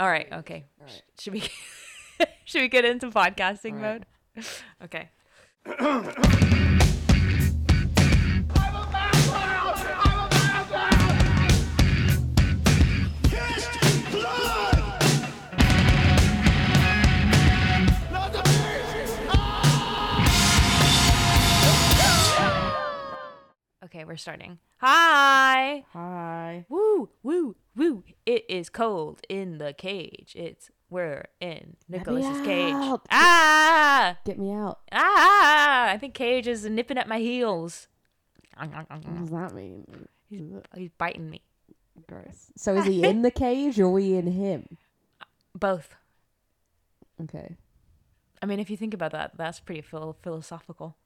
All right. Okay. All right. Should we should we get into podcasting right. mode? Okay. Okay, we're starting. Hi. Hi. Woo, woo, woo. It is cold in the cage. It's we're in Nicholas's cage. out. Ah! Get me out. Ah! I think Cage is nipping at my heels. What does that mean? He's, he's biting me. Gross. So is he in the cage or are we in him? Both. Okay. I mean, if you think about that, that's pretty phil- philosophical.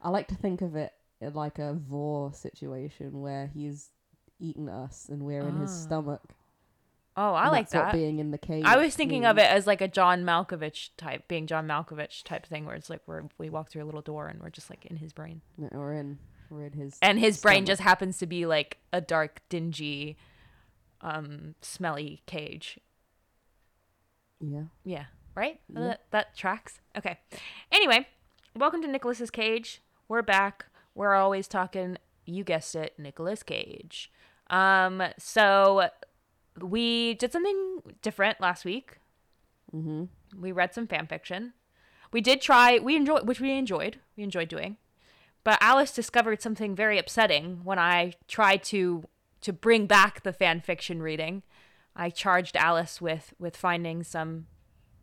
I like to think of it in like a vore situation where he's eaten us and we're in his Ah. stomach. Oh, I like that's what that. being in the cage. I was thinking of means. it as like a John Malkovich type, being John Malkovich type thing, where it's like where we walk through a little door and we're just like in his brain, No, we're in. We're in his. and his brain just happens to be like a dark, dingy, um, smelly cage. Yeah. Yeah, right. Yeah. That, that tracks. Okay. Anyway, welcome to Nicholas's Cage. We're back. We're always talking. You guessed it, Nicolas Cage. Um, so we did something different last week. Mm-hmm. We read some fan fiction. We did try. We enjoyed, which we enjoyed. We enjoyed doing. But Alice discovered something very upsetting when I tried to to bring back the fan fiction reading. I charged Alice with with finding some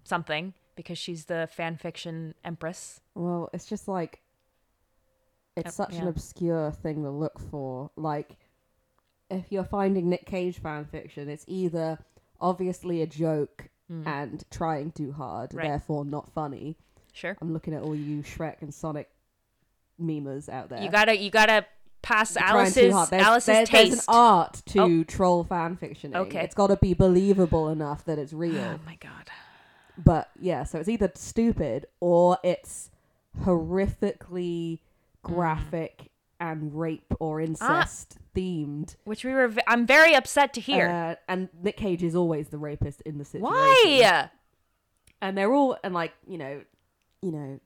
something because she's the fan fiction empress. Well, it's just like it's Yep, such an obscure thing to look for. Like, if you're finding Nick Cage fan fiction, it's either obviously a joke Mm. and trying too hard, Right. therefore not funny. Sure. I'm looking at all you Shrek and Sonic memers out there. You gotta you gotta pass You're Alice's. There's, Alice's there- there's an. Oh. art to troll fan fiction. Okay. It's got to be believable enough that it's real. Oh my god. But yeah, so it's either stupid or it's horrifically graphic and rape or incest themed. Which we were. v- I'm very upset to hear. Uh, and Nick Cage is always the rapist in the situation. Why? And they're all and like you know, you know.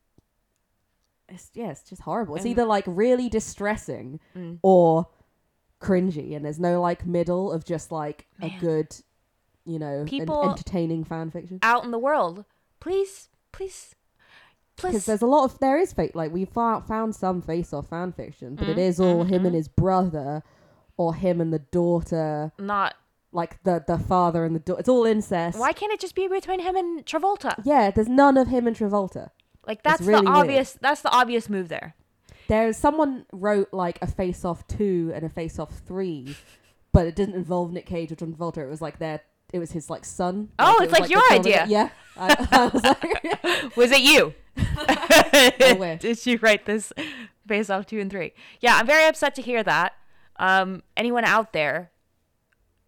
It's yeah, it's just horrible. It's either like really distressing Mm. or cringy, and there's no like middle of just like Man. a good, you know, People- entertaining fan fiction. Out in the world, please, please, because there's a lot of there is fake like we found some face off fan fiction but it Mhm, is all mhm, him and his brother or him and the daughter Not. like the the father and the daughter it's all incest Why can't it just be between him and Travolta? yeah there's none of him and travolta Like that's really the weird. obvious. That's the obvious move there. there's someone wrote like a face off 2 and a face off 3 but it didn't involve nick cage or john travolta it was like their it was his like son Oh, it it's like the your idea. it. yeah I, I was like Was it you? wish. Did you write this based off two and three? Yeah, I'm very upset to hear that. Um, anyone out there,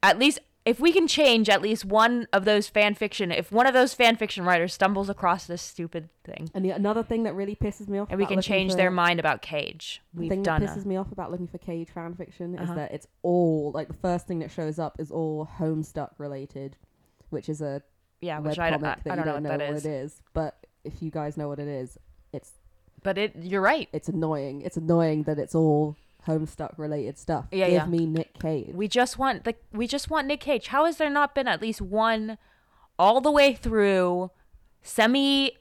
at least if we can change at least one of those fan fiction, if one of those fan fiction writers stumbles across this stupid thing, and the, another thing that really pisses me off and we can change their mind about Cage, we've done. thing done. that pisses A, me off about looking for Cage fan fiction Uh-huh. is that it's all like the first thing that shows up is all Homestuck related, which is a yeah, web which I, comic I, that I don't know don't what know that what is. it is. But if you guys know what it is, it's But it, you're right. it's annoying. It's annoying that it's all Homestuck related stuff. Yeah, Give yeah. me Nick Cage. We just want the we just want Nick Cage. How has there not been at least one all the way through semi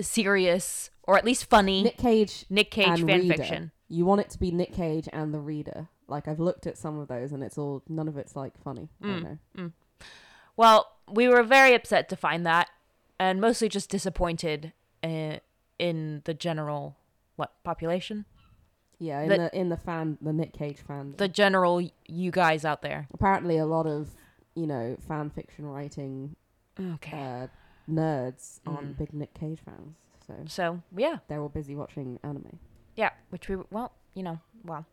serious or at least funny Nick Cage Nick Cage fan Reader. fiction? You want it to be Nick Cage and the Reader. Like I've looked at some of those and it's all none of it's like funny. I don't Mm. know. Well, we were very upset to find that and mostly just disappointed uh, in the general what population? Yeah, in The- the, in the fan the Nick Cage fan The general you guys out there. apparently a lot of you know fan fiction writing Okay. uh, nerds aren't Mm. big Nick Cage fans, so so, yeah. they're all busy watching anime. Yeah, which we well, you know, well.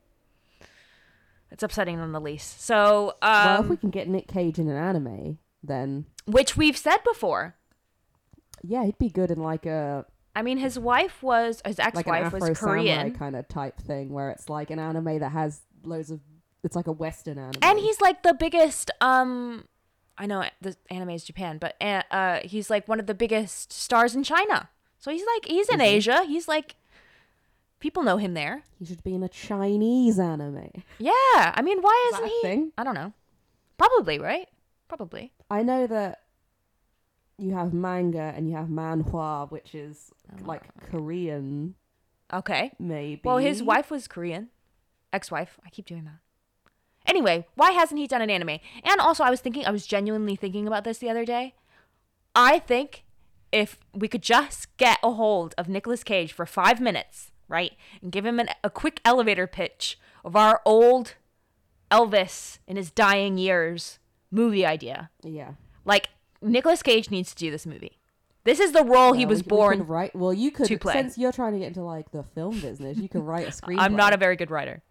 It's upsetting on the least. So, um well, if we can get Nick Cage in an anime, then which we've said before. yeah, he'd be good in like a I mean, his wife was his like ex-wife Afro was Korean, kind of type thing, where it's like an anime that has loads of. It's like a Western anime. and he's like the biggest um I know the anime is Japan, but uh, uh, he's like one of the biggest stars in China. So he's like he's in? Asia. He's like people know him there. He should be in a Chinese anime. Yeah, I mean, why Is isn't he? thing? I don't know. Probably right. Probably. I know that you have manga and you have manhwa, which is oh, like Korean, Okay. maybe. Well, his wife was Korean, ex-wife. I keep doing that. Anyway, why hasn't he done an anime? And also, I was thinking, I was genuinely thinking about this the other day. I think if we could just get a hold of Nicolas Cage for five minutes, right, and give him an, a quick elevator pitch of our old Elvis in his dying years movie idea. Yeah. Like Nicolas Cage needs to do this movie. This is the role he was we- we born. could write. Well, you could to play. since you're trying to get into like the film business. You can write a screenplay. I'm not a very good writer.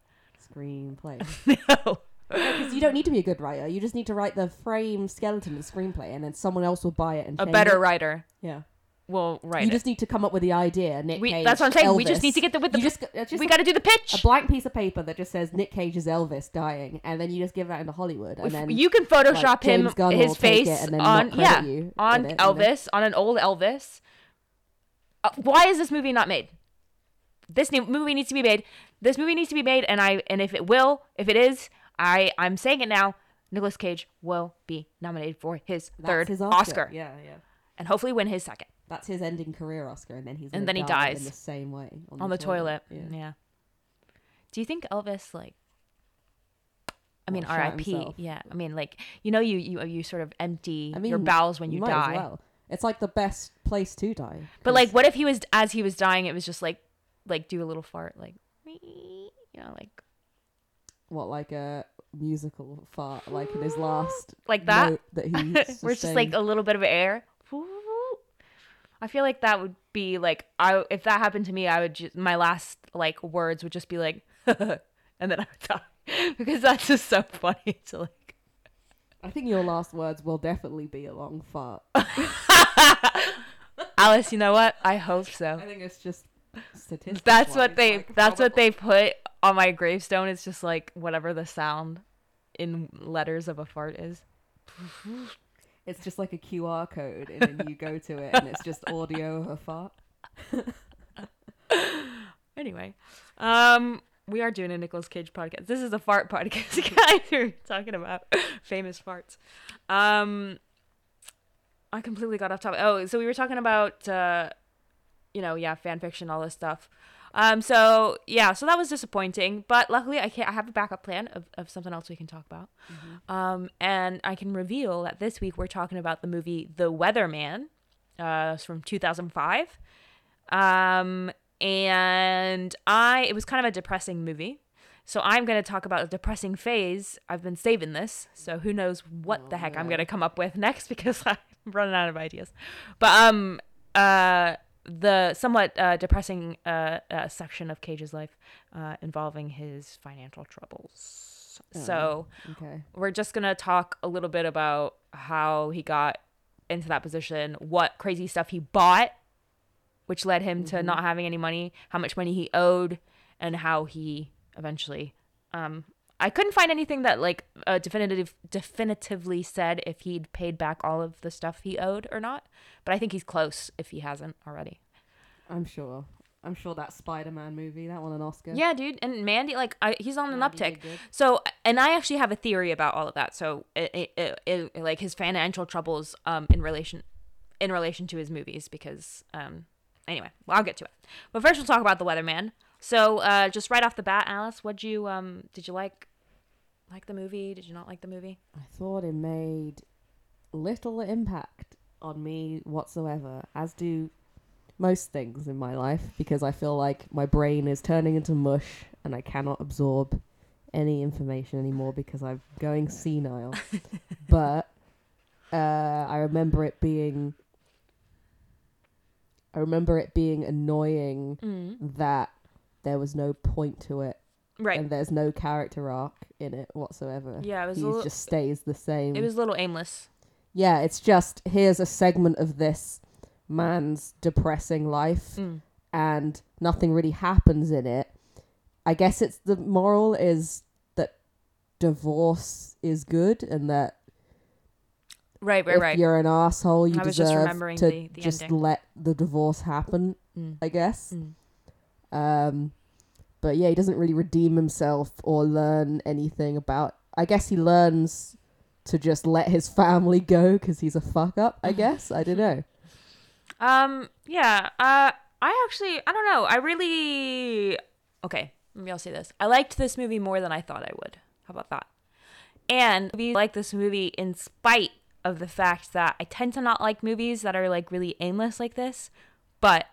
screenplay no. because you don't need to be a good writer. You just need to write the frame, skeleton, of and screenplay, and then someone else will buy it and A better it. writer Yeah. Will write you just need to come up with the idea. Nick We- Cage. that's what I'm saying. We just need to get the- with the- You just, just we got to do the pitch. a blank piece of paper that just says Nick Cage is Elvis dying, and then you just give that into Hollywood, and If then you can Photoshop like, him, Gunn his face and then on yeah, on it. Elvis, on an old Elvis. Uh, why is this movie not made? This new movie needs to be made. This movie needs to be made, and I and if it will, if it is, I I'm saying it now. Nicolas Cage will be nominated for his That's third his Oscar. Yeah, yeah. and hopefully win his second That's his ending career Oscar, and then he's And then he dies. in the same way on, on the toilet. Yeah. Yeah. Do you think Elvis like? I mean, R.I.P. Yeah, I mean, like you know, you you you sort of empty I mean, your bowels when you, might die. As well. It's like the best place to die. But like, what if he was as he was dying? It was just like, like do a little fart, like, you know, like what, like a musical fart, like in his last like that. that he. Where it's just like a little bit of air. I feel like that would be like I if that happened to me, I would just my last like words would just be like, and then I would die because that's just so funny to like. I think your last words will definitely be a long fart. Alice, you know what? I hope so. I think it's just statistics. That's what they. that's what they put on my gravestone. It's just like whatever the sound in letters of a fart is. It's just like a QR code, and then you go to it, and it's just audio of a fart. Anyway, um, we are doing a Nicolas Cage podcast. This is a fart podcast, guys. We're talking about famous farts. Um, I completely got off topic. Oh, so we were talking about, uh, you know, yeah, fan fiction, all this stuff. Um, so yeah, so that was disappointing, but luckily I can I have a backup plan of, of something else we can talk about. Um, and I can reveal that this week we're talking about the movie The Weatherman, uh, from 2005. Um, and I, it was kind of a depressing movie. So I'm going to talk about a depressing phase. I've been saving this. So who knows what the heck I'm going to come up with next because I'm running out of ideas. But, um, uh, the somewhat uh, depressing uh, uh, section of Cage's life uh, involving his financial troubles. So Okay. we're just gonna talk a little bit about how he got into that position, what crazy stuff he bought, which led him to not having any money, how much money he owed, and how he eventually. Um, I couldn't find anything that like uh, definitive definitively said if he'd paid back all of the stuff he owed or not, but I think he's close if he hasn't already. I'm sure. I'm sure that Spider-Man movie that won an Oscar. Yeah, dude, and Mandy, like, I, he's on an Mandy uptick. So, and I actually have a theory about all of that. So, it, it, it, it, like his financial troubles, um, in relation, in relation to his movies, because, um, anyway, well, I'll get to it. But first, we'll talk about the Weatherman. So, uh, just right off the bat, Alice, what you, um, did you like, like the movie? Did you not like the movie? I thought it made little impact on me whatsoever, as do most things in my life, because I feel like my brain is turning into mush and I cannot absorb any information anymore because I'm going senile. but uh, I remember it being. I remember it being annoying Mm. that there was no point to it Right. and there's no character arc in it whatsoever. Yeah, it was he little- just stays the same. It was a little aimless. yeah, it's just here's a segment of this man's depressing life, Mm. and nothing really happens in it. I guess it's the moral is that divorce is good, and that Right, right, if right. you're an asshole, you I was just deserve to the- the just ending. let the divorce happen. Mm. I guess. Mm. Um, but yeah, he doesn't really redeem himself or learn anything about. I guess he learns to just let his family go because he's a fuck up. I guess I don't know. Um, yeah. Uh, I actually, I don't know. I really, okay. Maybe I'll say this. I liked this movie more than I thought I would. How about that? And we like this movie in spite of the fact that I tend to not like movies that are like really aimless like this, but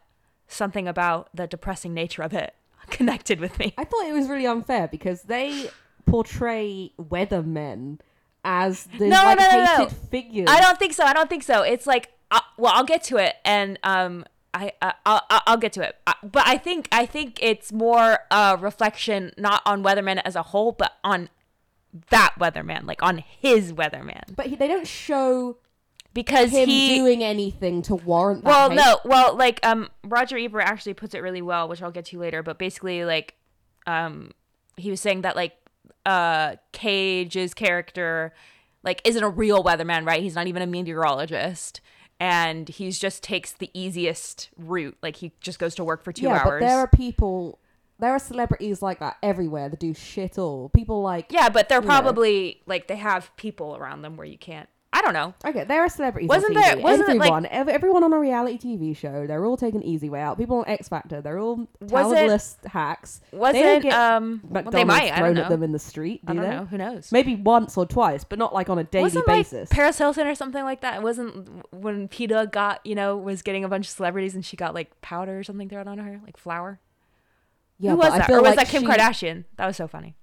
something about the depressing nature of it connected with me. I thought it was really unfair because they portray weathermen as the No, like no, no, no. hated figures. I don't think so. I don't think so. It's like, uh, well, I'll get to it, and um, I, uh, I'll, I'll get to it. Uh, but I think, I think it's more a reflection not on Weatherman as a whole, but on that Weatherman, like on his Weatherman, But he, they don't show because him he. doing anything to warrant that. well, hate. no, well, like um, Roger Ebert actually puts it really well, which I'll get to later. But basically, like, um, he was saying that like, uh, Cage's character, like, isn't a real weatherman, right? He's not even a meteorologist, and he's just takes the easiest route. Like, he just goes to work for two yeah, hours. but there are people, there are celebrities like that everywhere that do shit all. People like yeah, but they're you know. probably like they have people around them where you can't. I don't know. Okay, there are celebrities. Wasn't on TV. there- wasn't it, like- everyone? on a reality TV show? They're all taking easy way out. People on X Factor, they're all talentless hacks. Was They it? get Um, well, McDonald's they might. I thrown don't at them in the street. Do I don't they? know. Who knows? Maybe once or twice, but not like on a daily wasn't basis. like Paris Hilton or something like that. It wasn't when PETA got you know was getting a bunch of celebrities and she got like powder or something thrown on her, like flour. yeah, Who was I that? feel Or was like that Kim she- Kardashian? That was so funny.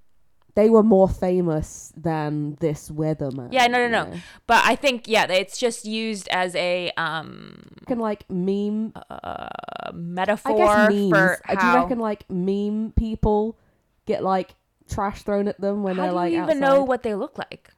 They were more famous than this weatherman. Yeah, no, no, no. know? But I think yeah, it's just used as a um Reckon like meme. uh, I metaphor guess memes. for Uh, Do you reckon like meme people get like trash thrown at them when how they're do like you even know what they look like?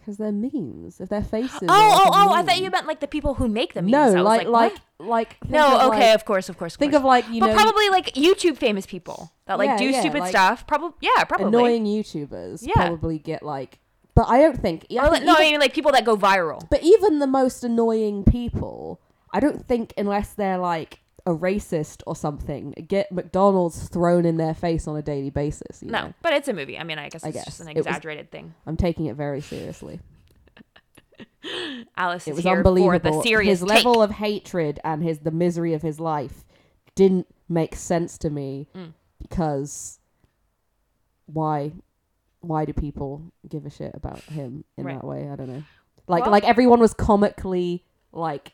Because they're memes. If their faces. Oh, oh, oh! I thought you meant like the people who make the memes. No, I was like like what? like. no. Okay, like- of course, of course. Of think course. of like you but know probably like YouTube famous people that like Yeah, do yeah, stupid like stuff. Probably, yeah, probably. annoying YouTubers. Yeah. Probably get like. But I don't think. I Or, think no, I mean like people that go viral. But even the most annoying people, I don't think unless they're like a racist or something, get McDonald's thrown in their face on a daily basis. You No, know? but it's a movie. I mean, I guess I it's guess. just an It was- exaggerated thing. I'm taking it very seriously. Alice It is was unbelievable. for the serious his take. level of hatred and his the misery of his life didn't make sense to me Mm. because why why do people give a shit about him in Right. that way? I don't know. Like Well- like everyone was comically like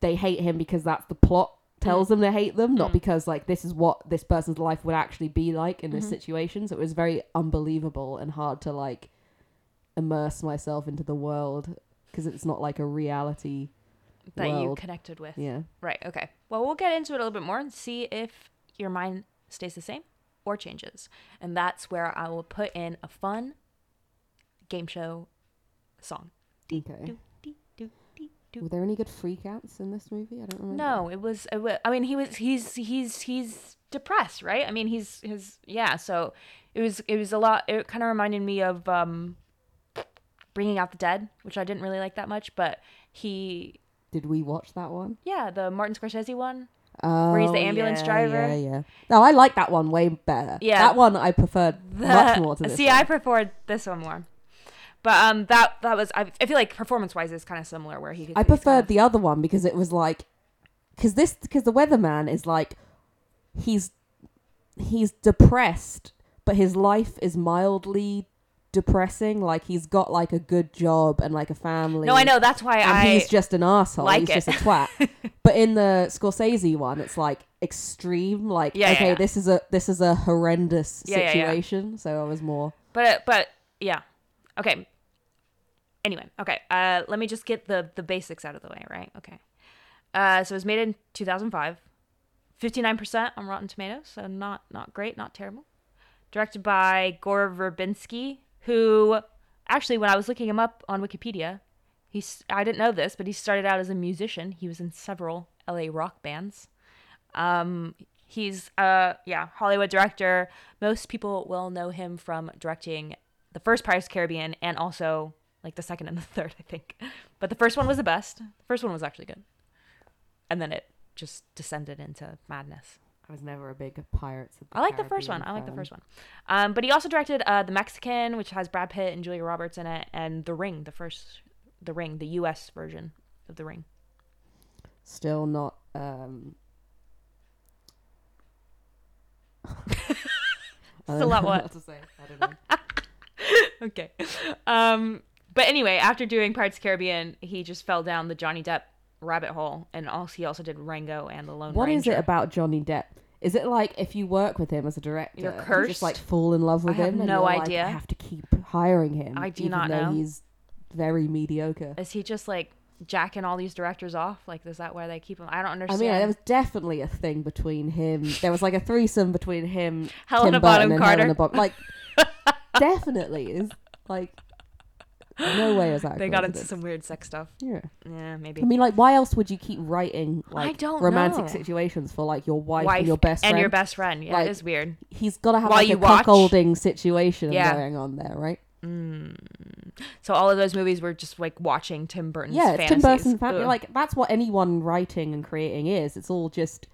they hate him because that's the plot tells them they hate them, not Mm. because like this is what this person's life would actually be like in this Mhm. situation. So it was very unbelievable and hard to like immerse myself into the world because it's not like a reality. that you world. connected with. Yeah. Right. Okay. Well, we'll get into it a little bit more and see if your mind stays the same or changes. And that's where I will put in a fun game show song. Okay. Do, do, do, do, do. Were there any good freakouts in this movie? I don't remember. No, it was, it wa- I mean, he was. He's. He's. He's depressed, right? I mean, he's. His. Yeah. So it was. It was a lot. It kind of reminded me of um, bringing out the dead, which I didn't really like that much. But he. Did we watch that one? Yeah, the Martin Scorsese one. Oh, he's the ambulance yeah, driver. Yeah, yeah. No, I like that one way better. Yeah. That one I preferred much more to this. See, one. I preferred this one more. But um, that that was I, I feel like performance wise is kind of similar where he. I preferred the other one because it was like, because this because the weatherman is like, he's he's depressed, but his life is mildly depressing. Like he's got like a good job and like a family. No, I know that's why And I. he's just an asshole. like he's it. just a twat. but in the Scorsese one, it's like extreme. Like Yeah, okay, yeah. this is a this is a horrendous yeah. situation. So I was more. but but yeah, okay. Anyway, okay. Uh, let me just get the the basics out of the way, right? Okay. Uh, so it was made in 2005. 59% on Rotten Tomatoes, so not not great, not terrible. Directed by Gore Verbinski, who actually when I was looking him up on Wikipedia, he's I didn't know this, but he started out as a musician. He was in several LA rock bands. Um, he's uh yeah, Hollywood director. Most people will know him from directing the first Pirates of the Caribbean and also like the second and the third, I think. But the first one was the best. The first one was actually good, and then it just descended into madness. I was never a big Pirates I like the first one. Caribbean I like the first one. Um, but he also directed uh, the Mexican, which has Brad Pitt and Julia Roberts in it, and The Ring, the first, The Ring, the U.S. version of The Ring. Still not. Um, Still not know what? to say. I don't know. okay. Um, but anyway, after doing Pirates of the Caribbean, he just fell down the Johnny Depp rabbit hole, and also he also did Rango and The Lone Ranger. What is it about Johnny Depp? Is it like if you work with him as a director, You're you cursed? just like fall in love with I have him? and no you're like, idea. I have to keep hiring him. I do even not though know. He's very mediocre. Is he just like jacking all these directors off? Like, is that why they keep him? I don't understand. I understand. mean, there was definitely a thing between him. There was like a threesome between him, Helena Tim Bonham Burton, and Carter. Helena Bon- Like, definitely is like no way is that. they got into some weird sex stuff. Yeah. Yeah, maybe. I mean, like, why else would you keep writing like don't romantic know. situations for like your wife, Wife and your best and friend? your best friend. Yeah, Like, it is weird. He's got to have While like you a watch- cuckolding situation Yeah. going on there, right? Mm. So all of those movies were just like watching Tim Burton's yeah, Tim fantasies. Burton family. Ugh. Like that's what anyone writing and creating is. It's all just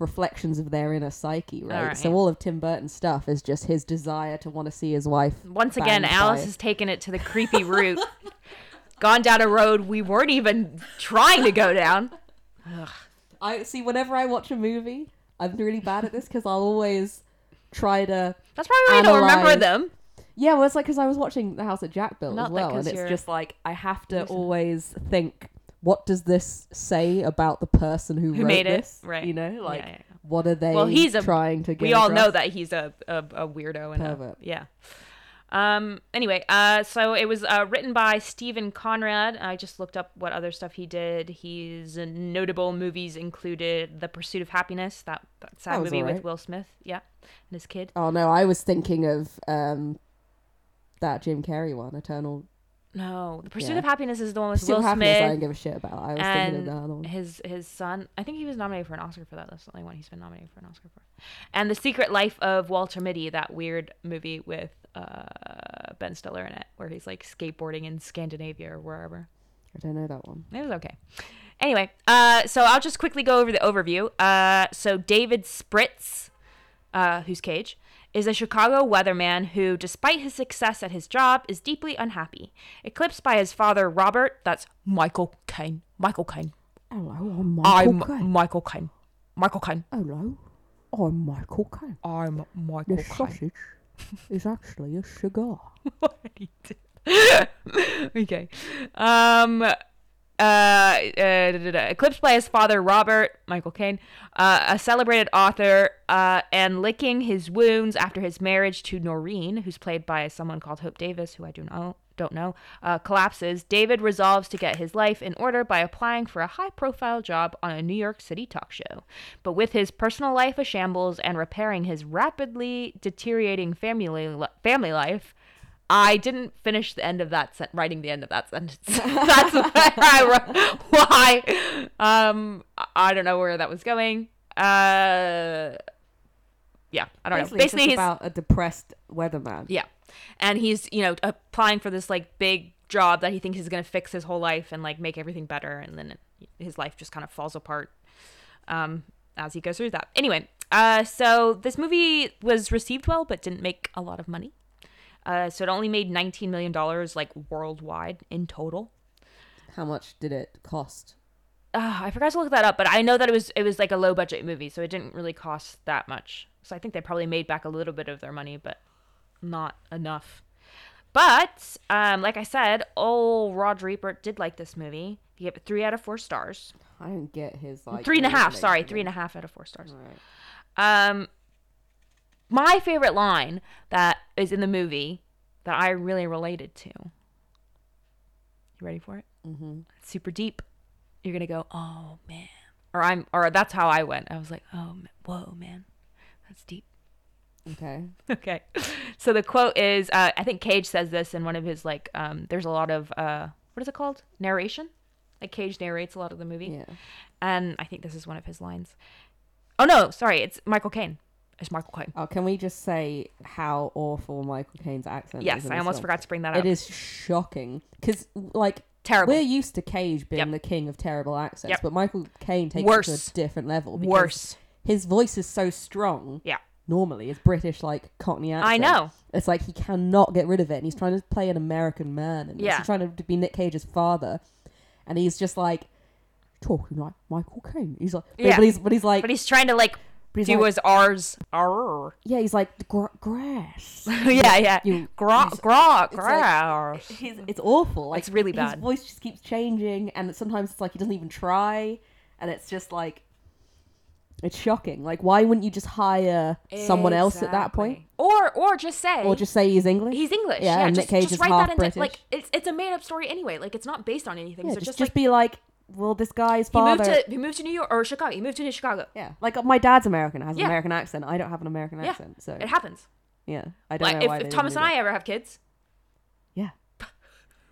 reflections of their inner psyche, right? Alright. So all of Tim Burton's stuff is just his desire to want to see his wife. Once again, Alice by- has taken it to the creepy route. Gone down a road we weren't even trying to go down. I see. Whenever I watch a movie, I'm really bad at this because I'll always try to. That's probably why I don't remember them. Yeah, well, it's like because I was watching The House that Jack built Not as well, and it's you're just like I have to always think, what does this say about the person who, Who wrote made it, this? right. You know, like yeah, yeah. what are they Well, he's a- trying to get? We all across? know that he's a, a, a weirdo and a, Pervert. yeah. Um. Anyway, uh, so it was uh, written by Steven Conrad. I just looked up what other stuff he did. His uh, notable movies included The Pursuit of Happiness, that, that sad That movie with. Will Smith, yeah, and his kid. Oh no, I was thinking of um, that Jim Carrey one, Eternal. No, The Pursuit Yeah. of Happiness is the one with Still Will Happiness, I Smith. don't give a shit about. I was thinking of the other one. his his son. I think he was nominated for an Oscar for that. That's the only one he's been nominated for an Oscar for. And The Secret Life of Walter Mitty, that weird movie with uh, Ben Stiller in it, where he's like skateboarding in Scandinavia or wherever. I don't know that one. It was okay. Anyway, uh, so I'll just quickly go over the overview. Uh, so David Spritz, uh, who's Cage, is a Chicago weatherman who, despite his success at his job, is deeply unhappy. Eclipsed by his father, Robert, that's Michael Caine. Michael Caine. Hello, I'm Michael I'm Caine. Michael Caine. Michael Caine. Hello, I'm Michael Caine. I'm Michael This Caine. sausage is actually a cigar. okay. Um. Uh, uh, eclipsed by his father Robert Michael Caine, uh, a celebrated author, uh, and licking his wounds after his marriage to Noreen, who's played by someone called Hope Davis, who I do know don't know, uh, collapses. David resolves to get his life in order by applying for a high-profile job on a New York City talk show. But with his personal life a shambles and repairing his rapidly deteriorating family family life, I didn't finish the end of that sen- writing the end of that sentence. That's why I wrote why. Um, I- don't know where that was going. Uh, yeah, I don't Basically, know. Basically, he's about a depressed weatherman. yeah, and he's you know applying for this like big job that he thinks is gonna fix his whole life and like make everything better, and then his life just kind of falls apart um, as he goes through that. Anyway, uh, so this movie was received well, but didn't make a lot of money. Uh, so it only made nineteen million dollars like worldwide in total. How much did it cost? Uh, I forgot to look that up, but I know that it was it was like a low budget movie, so it didn't really cost that much. So I think they probably made back a little bit of their money, but not enough. But um, like I said, old Roger Ebert did like this movie. He gave it three out of four stars. I don't get his like three and a half. Sorry, three and a half out of four stars. Right. Um, my favorite line that is in the movie that I really related to. You ready for it? Mm-hmm. It's super deep. You're gonna go, oh man, or I'm, or that's how I went. I was like, oh, ma- whoa, man, that's deep. Okay. Okay, so the quote is, uh, I think Cage says this in one of his like, um, there's a lot of, uh, what is it called? Narration. Like Cage narrates a lot of the movie. Yeah. And I think this is one of his lines. Oh no, sorry, it's Michael Caine. As Michael Caine. Oh, can we just say how awful Michael Caine's accent is? Yes, in I this almost film? forgot to bring that up. It is shocking because, like, terrible. we're used to Cage being Yep. the king of terrible accents, Yep. but Michael Caine takes it Worse. to a different level. because Worse. His voice is so strong. Yeah. Normally, it's British, like Cockney accent. I know. It's like he cannot get rid of it, and he's trying to play an American man, and Yeah. he's trying to be Nick Cage's father, and he's just like talking like Michael Caine. He's like, but, Yeah. but he's but he's like, But he's trying to like do like- his R's. Arr. yeah, he's like "Gra- grass. yeah, yeah. You- Gra, gra, it's like- grass. It's awful. Like It's really bad. His voice just keeps changing, and sometimes it's like he doesn't even try, and it's just like it's shocking. Like, why wouldn't you just hire someone else at that point, Or or just say or just say he's English? he's English. Yeah, Yeah, and just, Nick Cage just is write half that into British. like it's it's a made up story anyway. Like it's not based on anything. yeah, so just, just, just like be like, well, this guy's he father. moved to he moved to New York or Chicago. He moved to New Chicago. yeah, like uh, my dad's American, has an Yeah. American accent. I don't have an American Yeah. accent, so It happens. yeah, I don't Like know why if, they if didn't Thomas do and that. I ever have kids, Yeah,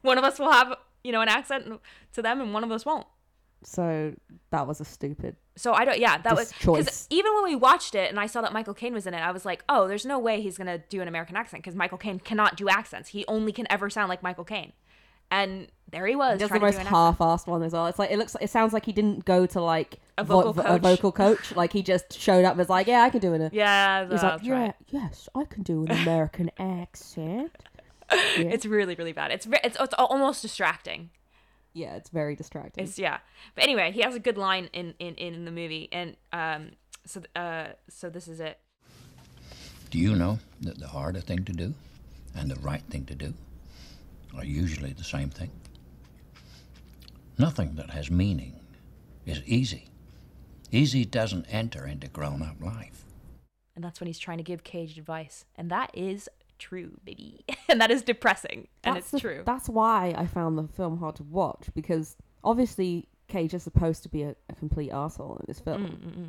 one of us will have you know an accent to them, and one of us won't. so that was a stupid. So I don't. Yeah, that Just was because even when we watched it and I saw that Michael Caine was in it, I was like, oh, there's no way he's gonna do an American accent because Michael Caine cannot do accents. He only can ever sound like Michael Caine. And there he was. He does the most do half-assed one as well. It's like it looks. It sounds like he didn't go to like A vocal vo- a coach. vocal coach. Like he just showed up and was like, "Yeah, I can do it." Yeah, He's like, that's "Yeah, right. yes, I can do an American accent." Yeah. It's really, really bad. It's ve- it's it's almost distracting. yeah, it's very distracting. It's yeah. But anyway, he has a good line in in in the movie, and um, so uh, so this is it. Do you know that the harder thing to do and the right thing to do are usually the same thing? Nothing that has meaning is easy. Easy doesn't enter into grown up life. And that's when he's trying to give Cage advice, and that is true, baby, and that is depressing, and it's the- true. That's why I found the film hard to watch because obviously Cage is supposed to be a, a complete asshole in this film,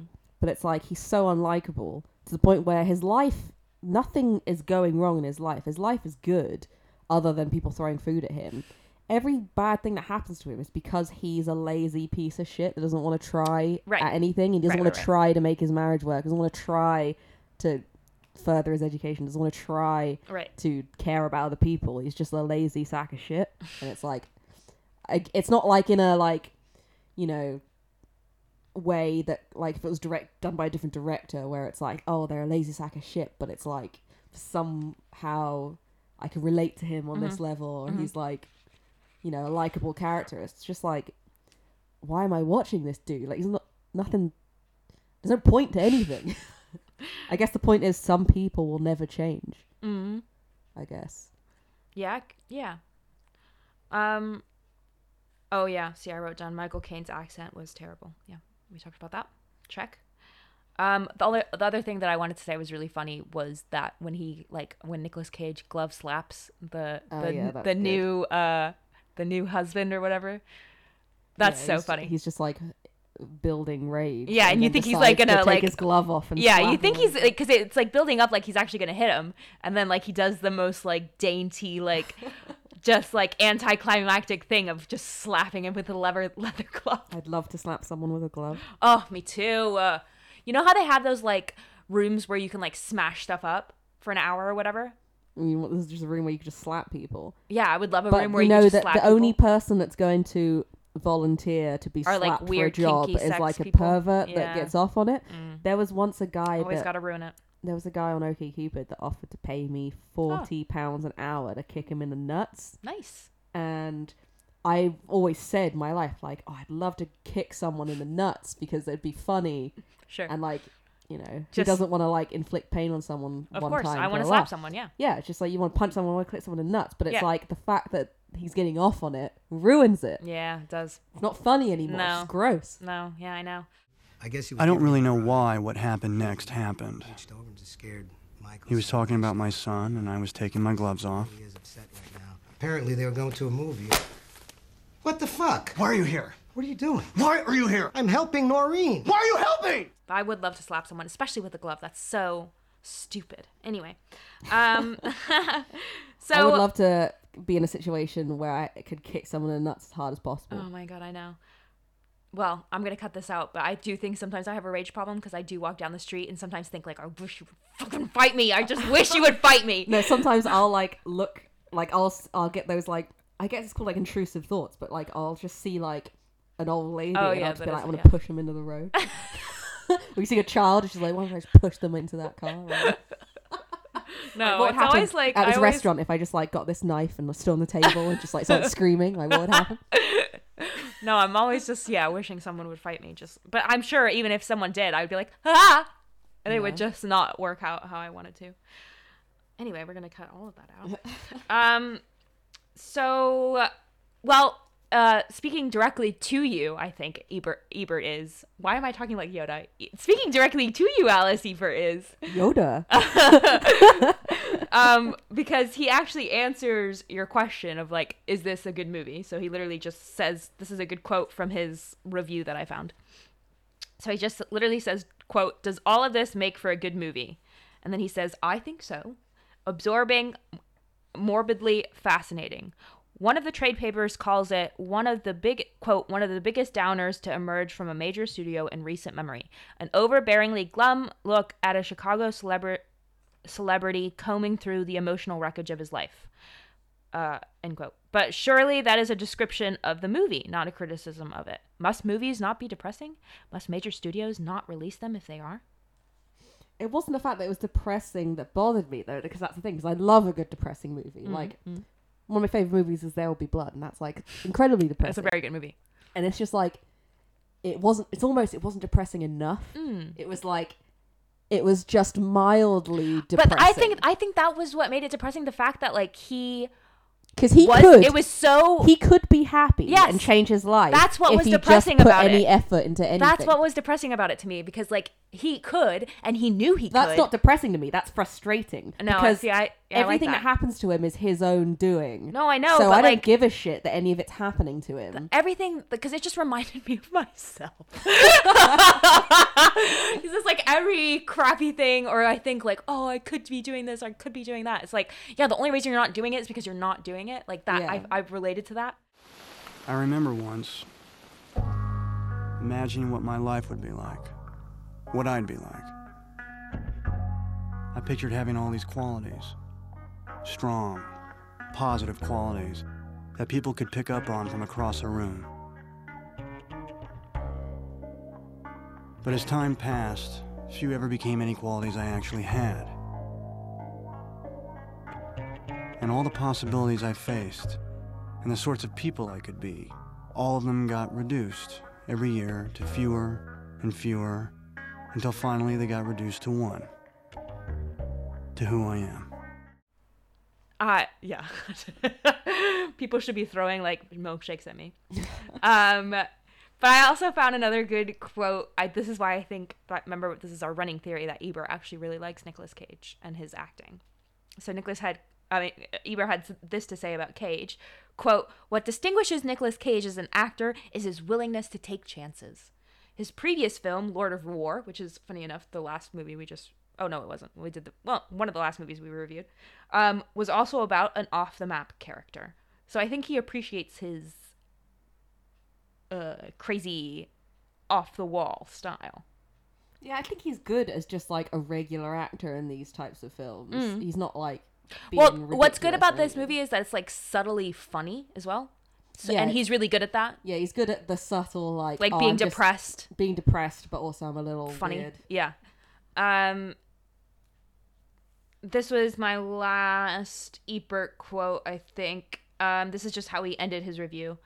Mm, but it's like he's so unlikable to the point where his life, nothing is going wrong in his life. His life is good, other than people throwing food at him. Every bad thing that happens to him is because he's a lazy piece of shit that doesn't want to try Right. at anything. He doesn't Right, want right, to try to make his marriage work. Doesn't want to try to further his education. Doesn't want to try Right. to care about other people. He's just a lazy sack of shit. And it's like, it's not like in a like, you know, way that like if it was direct done by a different director, where it's like, oh, they're a lazy sack of shit, but it's like somehow I can relate to him on this level, or he's like, you know, a likable character. It's just like, why am I watching this dude? Like, he's not nothing. There's no point to anything. I guess the point is some people will never change. Mm. I guess. Yeah, yeah. Um. Oh yeah. See, I wrote down Michael Caine's accent was terrible. Yeah, we talked about that. Check. Um, the other the other thing that I wanted to say was really funny was that when he like when Nicolas Cage glove slaps the Oh, the, yeah, the new uh the new husband or whatever. That's Yeah, so he's- funny. He's just like building rage. Yeah, and you think he's, like, gonna, take like- his glove off and yeah, you think him. he's like because it's like building up like he's actually gonna hit him, and then like he does the most like dainty like. Just like anticlimactic thing of just slapping him with a leather leather glove. I'd love to slap someone with a glove. Oh, me too. Uh, you know how they have those like rooms where you can like smash stuff up for an hour or whatever? I mean, this is just a room where you can just slap people. Yeah, I would love a But room where you know that slap the people. only person that's going to volunteer to be Are, like, slapped weird, for a job kinky is like a people. pervert Yeah. that gets off on it. Mm. There was once a guy always that got to ruin it. there was a guy on OkCupid that offered to pay me forty pounds an hour to kick him in the nuts. Nice. and I've always said in my life like oh, I'd love to kick someone in the nuts because it'd be funny Sure. and like you know he Just- doesn't want to like inflict pain on someone of one course, time I want to slap laugh. someone. Yeah. yeah it's just like you want to punch someone want to click someone in the nuts but it's Yeah. like the fact that he's getting off on it ruins it Yeah, it does. it's not funny anymore No. it's gross No. Yeah, I know. I guess he was I don't really know a uh, why what happened next happened. Reached over and just scared Michael. He was talking about my son, and I was taking my gloves off. He is upset now. Apparently, they were going to a movie. What the fuck? Why are you here? What are you doing? Why are you here? I'm helping Noreen. Why are you helping? I would love to slap someone, especially with a glove. That's so stupid. Anyway, um, so I would love to be in a situation where I could kick someone in the nuts as hard as possible Oh my god, I know. well, I'm gonna cut this out, but I do think sometimes I have a rage problem because I do walk down the street and sometimes think like, I wish you would fucking fight me. I just wish you would fight me. No, sometimes I'll like look like I'll s- I'll get those like I guess it's called like intrusive thoughts, but like I'll just see like an old lady Oh, and yeah, I'll just be like, is- I want to yeah. push them into the road. we see a child, and she's like, why don't I just push them into that car? Like, No, what it's happened always like at I this always- restaurant if I just like got this knife and was still on the table and just like started screaming? Like, what would happen? No, I'm always just yeah, wishing someone would fight me. Just, but I'm sure even if someone did, I'd be like, ah, and it would Yeah. just not work out how I wanted to. Anyway, we're gonna cut all of that out. um, so, well, uh, speaking directly to you, I think Ebert Ebert is. Why am I talking like Yoda? E- Speaking directly to you, Alice Ebert is. Yoda. um, because he actually answers your question of like, is this a good movie? So he literally just says, this is a good quote from his review that I found. So he just literally says, quote, does all of this make for a good movie? And then he says, I think so. Absorbing, morbidly fascinating. One of the trade papers calls it one of the big quote one of the biggest downers to emerge from a major studio in recent memory. An overbearingly glum look at a Chicago celebrity celebrity combing through the emotional wreckage of his life. Uh, end quote. But surely that is a description of the movie, not a criticism of it. Must movies not be depressing? Must major studios not release them if they are? It wasn't the fact that it was depressing that bothered me though, because that's the thing. Because I love a good depressing movie. Mm-hmm. Like one of my favorite movies is There Will Be Blood, and that's like incredibly depressing. It's a very good movie. and it's just like it wasn't. It's almost it wasn't depressing enough. Mm. It was like it was just mildly depressing. But I think I think that was what made it depressing. The fact that like he because he was could. it was so he could be happy Yes. and change his life. That's what if was he depressing just put about any it. effort into anything. that's what was depressing about it to me because like he could and he knew he That's could. not depressing to me. That's frustrating. No, because see, I- yeah, I like everything that. happens to him is his own doing. No, I know, So but, I don't give a shit that any of it's happening to him. everything because it just reminded me of myself. It's just like every crappy thing, or I think like, oh, I could be doing this, or I could be doing that. It's like, yeah, the only reason you're not doing it is because you're not doing it. Like that, Yeah. I've, I've related to that. I remember once imagining what my life would be like, what I'd be like. I pictured having all these qualities strong, positive qualities that people could pick up on from across a room. But as time passed, few ever became any qualities I actually had. And all the possibilities I faced, and the sorts of people I could be, all of them got reduced every year to fewer and fewer until finally they got reduced to one to who I am. Uh yeah. People should be throwing like milkshakes at me. um but I also found another good quote. I this is why I think remember this is our running theory that Ebert actually really likes Nicolas Cage and his acting. So Nicholas had I mean Ebert had this to say about Cage. Quote, what distinguishes Nicolas Cage as an actor is his willingness to take chances. His previous film, Lord of War, which is funny enough, the last movie we just oh no, it wasn't. We did the well, one of the last movies we reviewed, um, was also about an off the map character. So I think he appreciates his uh crazy off the wall style. Yeah, I think he's good as just like a regular actor in these types of films. He's not like. Well, what's good about this movie is that it's like subtly funny as well. So, Yeah, and he's really good at that. Yeah, he's good at the subtle like Like oh, being I'm depressed, being depressed, but also I'm a little funny. weird. Yeah. Um this was my last Ebert quote, I think. Um, this is just how he ended his review.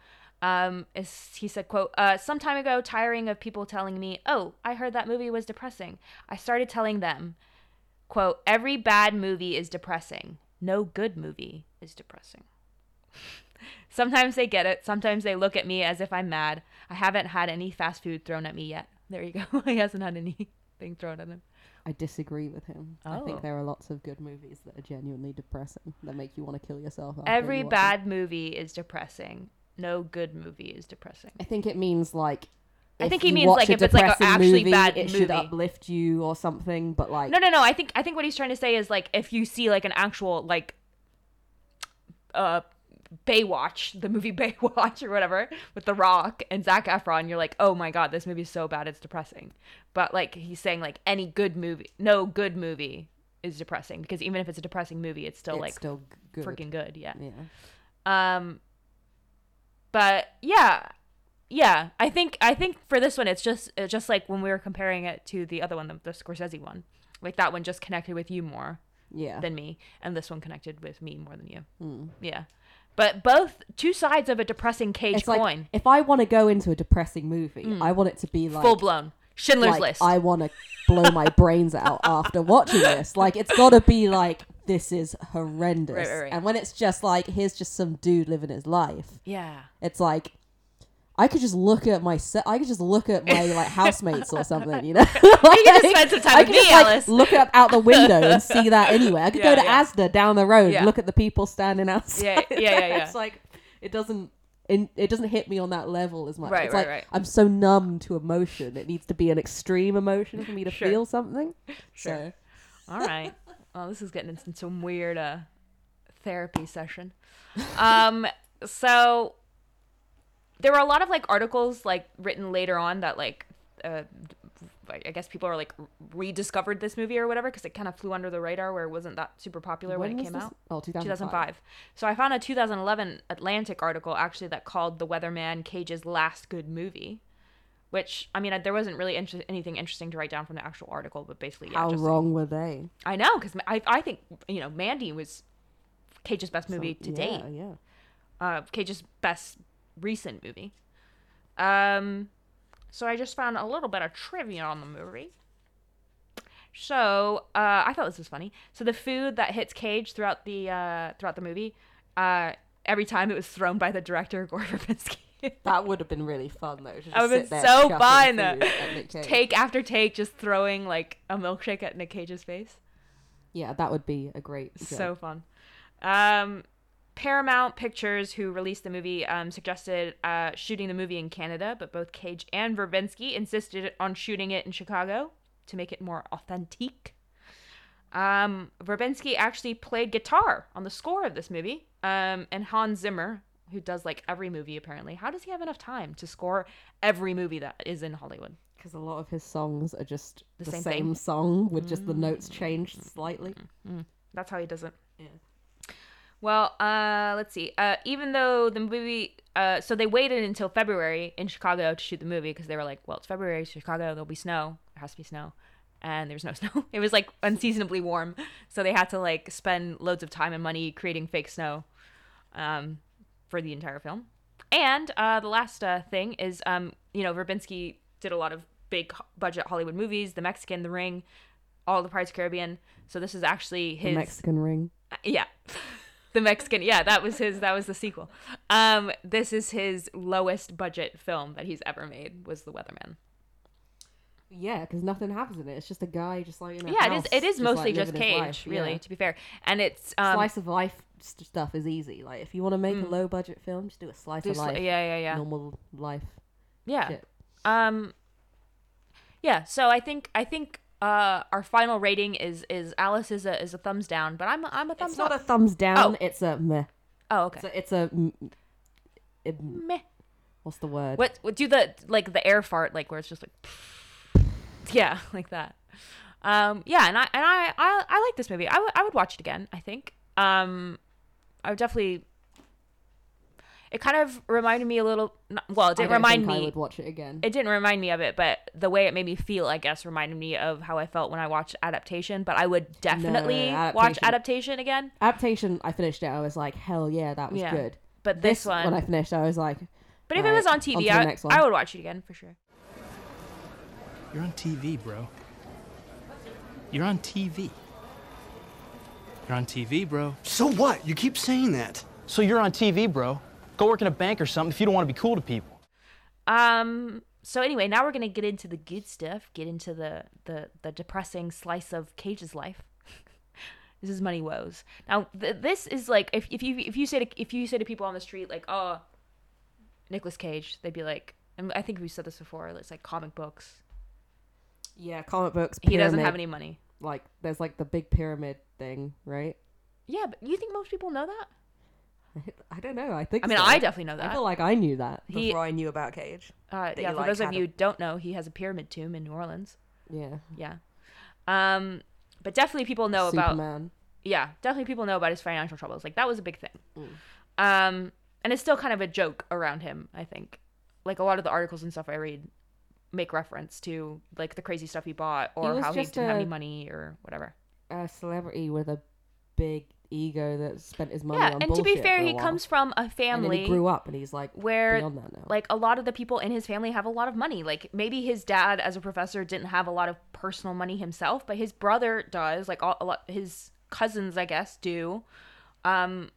Um, is, he said, quote, uh, some time ago, tiring of people telling me, oh, I heard that movie was depressing. I started telling them, quote, every bad movie is depressing. No good movie is depressing. sometimes they get it. Sometimes they look at me as if I'm mad. I haven't had any fast food thrown at me yet. There you go. he hasn't had anything thrown at him. I disagree with him. I Oh. think there are lots of good movies that are genuinely depressing that make you want to kill yourself. Every you bad movie is depressing. No good movie is depressing. I think it means like. I think he means, like, if it's, like, actually movie, bad it should uplift you or something. But like, No, no, no. I think I think what he's trying to say is like if you see like an actual like uh Baywatch, the movie Baywatch or whatever, with The Rock and Zac Efron, you're like, oh my god, this movie's so bad, it's depressing. But like he's saying, like any good movie, no good movie is depressing because even if it's a depressing movie, it's still It's like still good. freaking good. Yeah. Yeah. Um. But yeah, yeah. I think I think for this one, it's just it's just like when we were comparing it to the other one, the, the Scorsese one. Like that one just connected with you more Yeah. than me, and this one connected with me more than you. Mm. Yeah. But both two sides of a depressing cage It's coin. Mm. if I want to go into a depressing movie, I want it to be like Full blown. Schindler's like, List. I want to blow my brains out after watching this. Like it's got to be like this is horrendous. Right, right, right. And when it's just like here's just some dude living his life, yeah. it's like I could just look at my se- I could just look at my like housemates or something, you know. like, You can just spend some time I with could me, just, like, Alice. Look up out the window and see that anywhere. I could Yeah, go to yeah. Asda down the road, Yeah. look at the people standing outside. Yeah, yeah, yeah, yeah. it's like it doesn't. In, it doesn't hit me on that level as much. Right, it's right, like right. I'm so numb to emotion. It needs to be an extreme emotion for me to Sure. feel something. Sure. All right. Well, this is getting into some weird uh, therapy session. Um, so there were a lot of like articles like written later on that like uh, I guess people are like rediscovered this movie or whatever because it kind of flew under the radar where it wasn't that super popular when, When it came this? out. Oh, 2005. 2005. So I found a 2011 Atlantic article actually that called The Weatherman Cage's last good movie. Which I mean, I- there wasn't really inter- anything interesting to write down from the actual article, but basically, yeah, How just wrong were they? I know because I I think you know Mandy was Cage's best movie So- to yeah, date. Yeah. Uh, Cage's best recent movie. Um, so I just found a little bit of trivia on the movie. So uh, I thought this was funny. So the food that hits Cage throughout the uh, throughout the movie, uh, every time it was thrown by the director Gore Verbinski. That would have been really fun though. I would have been so fun. food at Nick Cage. Take after take, just throwing like a milkshake at Nick Cage's face. Yeah, that would be a great. so fun. Um, Paramount Pictures, who released the movie, um, suggested uh, shooting the movie in Canada, but both Cage and Verbinski insisted on shooting it in Chicago to make it more authentic. Um, Verbinski actually played guitar on the score of this movie, um, and Hans Zimmer, who does like every movie apparently, how does he have enough time to score every movie that is in Hollywood? because a lot of his songs are just The the, same same, song with just the notes changed slightly. That's how he does it. Yeah. Well, uh, let's see. Uh, even though the movie, uh, so they waited until February in Chicago to shoot the movie because they were like, well, it's February, Chicago, there'll be snow. There has to be snow. And there's no snow. It was like unseasonably warm. So they had to like spend loads of time and money creating fake snow um, for the entire film. And uh, the last uh, thing is, um, you know, Verbinski did a lot of big budget Hollywood movies The Mexican, The Ring, all the Pirates of Caribbean. So this is actually The his Mexican ring. yeah the mexican yeah that was his that was the sequel um this is his lowest budget film that he's ever made was the weatherman Yeah, because nothing happens in it. It's just a guy just like in a yeah it house, is it is just, mostly like, just cage life, really yeah. to be fair and it's um slice of life st- stuff is easy. Like if you want to make a low budget film, just do a slice do of sli- life, yeah yeah yeah normal life. yeah shit. um yeah so i think i think uh our final rating is is alice is a is a thumbs down but i'm a, i'm a thumbs It's not a thumbs down. Oh. It's a meh. oh It's okay a, it's a it- meh what's the word? what, what do the like the air fart like where it's just like yeah like that um yeah and i and i i, I like this movie I would I would watch it again i think um i would definitely it kind of reminded me a little well it didn't don't remind think I me would watch it again. it didn't remind me of it but the way it made me feel i guess reminded me of how i felt when i watched adaptation but i would definitely watch Adaptation- adaptation again Adaptation. I finished it. I was like, hell yeah, that was Yeah. good. but this, one when I finished, I was like, but if it was on on tv the I, next one. I would watch it again for sure You're on TV, bro. You're on TV. You're on TV, bro. So what? You keep saying that. So you're on TV, bro. Go work in a bank or something if you don't want to be cool to people. Um. So anyway, now we're gonna get into the good stuff. Get into the the the depressing slice of Cage's life. this is money woes. Now th- this is like if if you if you say to if you say to people on the street like oh, Nicolas Cage, they'd be like, and I think we said this before. It's like comic books. yeah, comic books. He doesn't have any money. Like, there's like the big pyramid thing, right? Yeah, but you think most people know that? I don't know. I think. I mean, so. I definitely know that. I feel like I knew that. He- Before I knew about Cage. Uh, that yeah, you, for like, those of had you a- who don't know, he has a pyramid tomb in New Orleans. Yeah. Yeah. Um, but definitely people know about Superman. yeah, definitely people know about his financial troubles. Like that was a big thing. Mm. Um, and it's still kind of a joke around him. I think, like a lot of the articles and stuff I read make reference to like the crazy stuff he bought or was how he just didn't have any money or whatever. A celebrity with a big ego that spent his money yeah, on and to be fair, he while. comes from a family. and he grew up and he's like where beyond that now. like a lot of the people in his family have a lot of money like maybe his dad as a professor didn't have a lot of personal money himself but his brother does like all, a lot his cousins i guess do um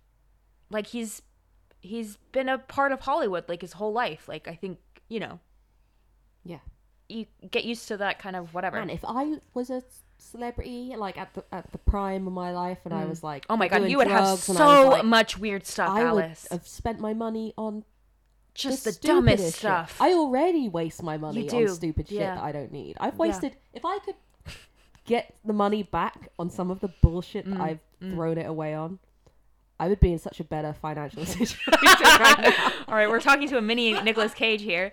like he's he's been a part of hollywood like his whole life like i think you know yeah. you get used to that kind of whatever Man, if I was a celebrity like at the at the prime of my life and I was like oh my god you would have drugs and I was so like, much weird stuff Alice I would have spent my money on just the, stupidest dumbest shit. stuff I already waste my money on stupid shit that I don't need. I've Yeah. wasted if I could get the money back on some of the bullshit Mm, that I've thrown it away on, I would be in such a better financial situation right. All right, we're talking to a mini Nicolas Cage here.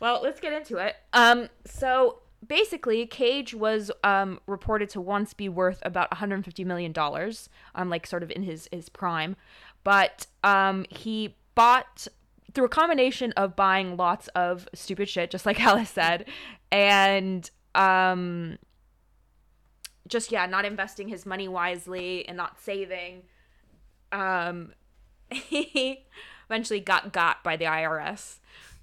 Well, let's get into it. Um, so basically, Cage was um reported to once be worth about 150 million dollars, um, like sort of in his his prime, but um he bought through a combination of buying lots of stupid shit, just like Alice said, and um just yeah, not investing his money wisely and not saving. Um, he eventually got got by the IRS,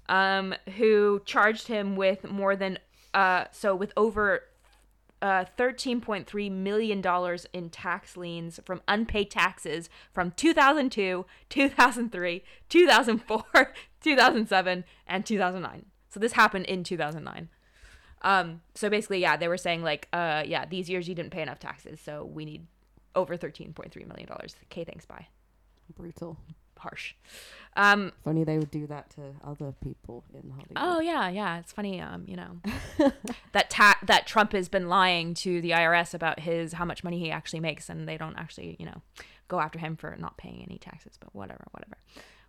um, who charged him with more than uh, so with over uh, $13.3 million in tax liens from unpaid taxes from 2002, 2003, 2004, 2007, and 2009. So this happened in 2009. Um, so basically, yeah, they were saying like, uh, yeah, these years you didn't pay enough taxes, so we need over $13.3 million. Okay, thanks, bye. Brutal. Harsh. Um, If only they would do that to other people in Hollywood. Oh yeah, yeah. It's funny, um, you know, that ta- that Trump has been lying to the IRS about his how much money he actually makes, and they don't actually, you know, go after him for not paying any taxes. But whatever, whatever.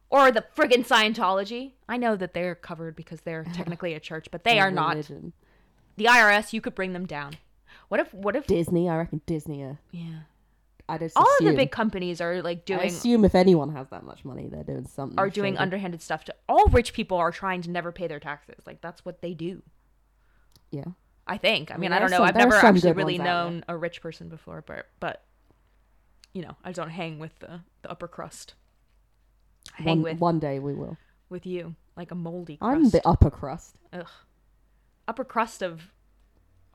Or the friggin' Scientology. I know that they're covered because they're technically a church, but they are not. religion. The IRS, you could bring them down. What if? What if? Disney, I reckon Disney are. Yeah. I just All of the big companies are like doing. I assume if anyone has that much money, they're doing something. are doing shady. underhanded stuff to all rich people are trying to never pay their taxes. Like that's what they do. Yeah. I think. I mean, there I don't know. some- I've never actually really ones out there. known a rich person before, but but you know, I don't hang with the, the upper crust. I hang One, with one day we will. with you like a moldy crust. I'm the upper crust. Ugh. Upper crust of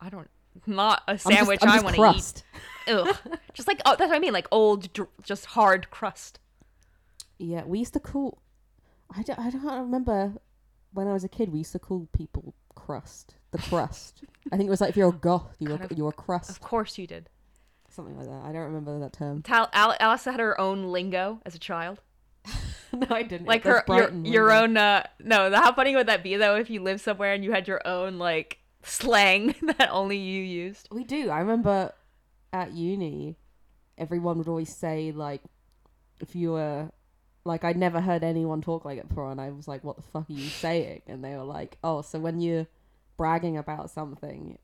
I don't not a I'm just- sandwich I'm I want to eat. Ugh. just like oh, that's what I mean, like old, just hard crust. Yeah, we used to call. I don't, I don't remember when I was a kid. We used to call people crust. The crust. I think it was like if you're a goth, you were Kind of- you were crust, Of course you did. something like that. I don't remember that term. Tal- Al- Alice had her own lingo as a child. no, I didn't. like her your, your own uh no how funny would that be though if you lived somewhere and you had your own like slang that only you used We do. I remember at uni, everyone would always say like, if you were like, I'd never heard anyone talk like it before, and I was like, "What the fuck are you saying?" And they were like, "Oh, so when you're bragging about something."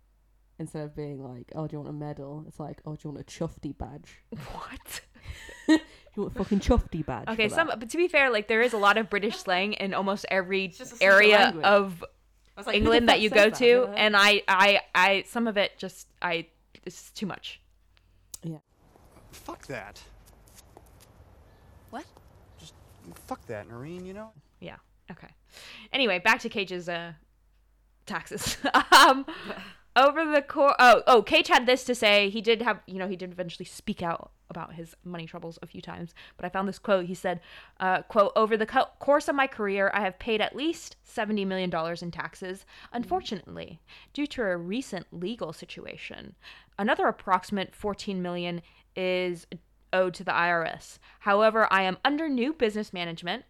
Instead of being like, "Oh, do you want a medal?" It's like, "Oh, do you want a chuffy badge?" what you want a fucking chuffy badge? okay some but to be fair like there is a lot of british slang in almost every just a simple area of like, "Who the england that you go that? to Never heard and i i i some of it just i it's too much Yeah. Fuck that. What? Just fuck that, Noreen, you know? Yeah. Okay. Anyway, back to Cage's uh, taxes. um, over the course, oh, oh, Cage had this to say. He did have, you know, he did eventually speak out about his money troubles a few times. But I found this quote. He said, uh, "quote Over the co- course of my career, I have paid at least seventy million dollars in taxes. Unfortunately, due to a recent legal situation, another approximate fourteen million is." owed to the IRS. However, I am under new business management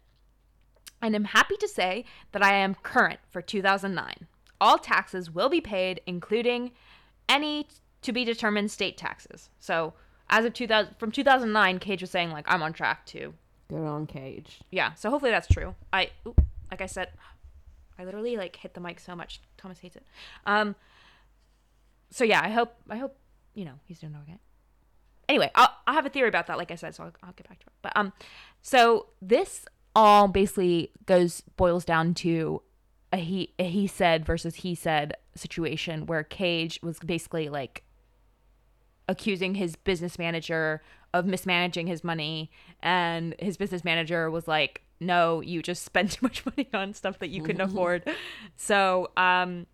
and am happy to say that I am current for 2009. All taxes will be paid, including any to be determined state taxes. So, as of 2000, from 2009, Cage was saying like I'm on track to Good on Cage. Yeah, so hopefully that's true. I oop, like I said, I literally like hit the mic so much. Thomas hates it. Um. So yeah, I hope I hope you know he's doing okay. Anyway, I'll, I have a theory about that. Like I said, so I'll, I'll get back to it. But um, so this all basically goes boils down to a he a he said versus he said situation where Cage was basically like accusing his business manager of mismanaging his money and his business manager was like no you just spend too much money on stuff that you couldn't afford so um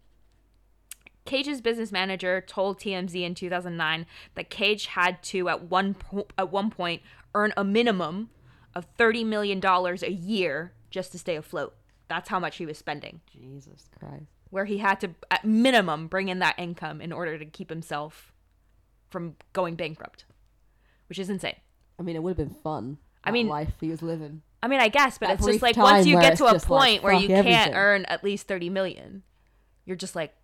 Cage's business manager told TMZ in 2009 that Cage had to at one po- at one point earn a minimum of 30 million dollars a year just to stay afloat. That's how much he was spending. Jesus Christ. Where he had to at minimum bring in that income in order to keep himself from going bankrupt. Which is insane. I mean, it would have been fun. I mean- life he was living. I mean, I guess, but That it's just like once you get to a just like, point where you can't everything. earn at least 30 million, you're just like,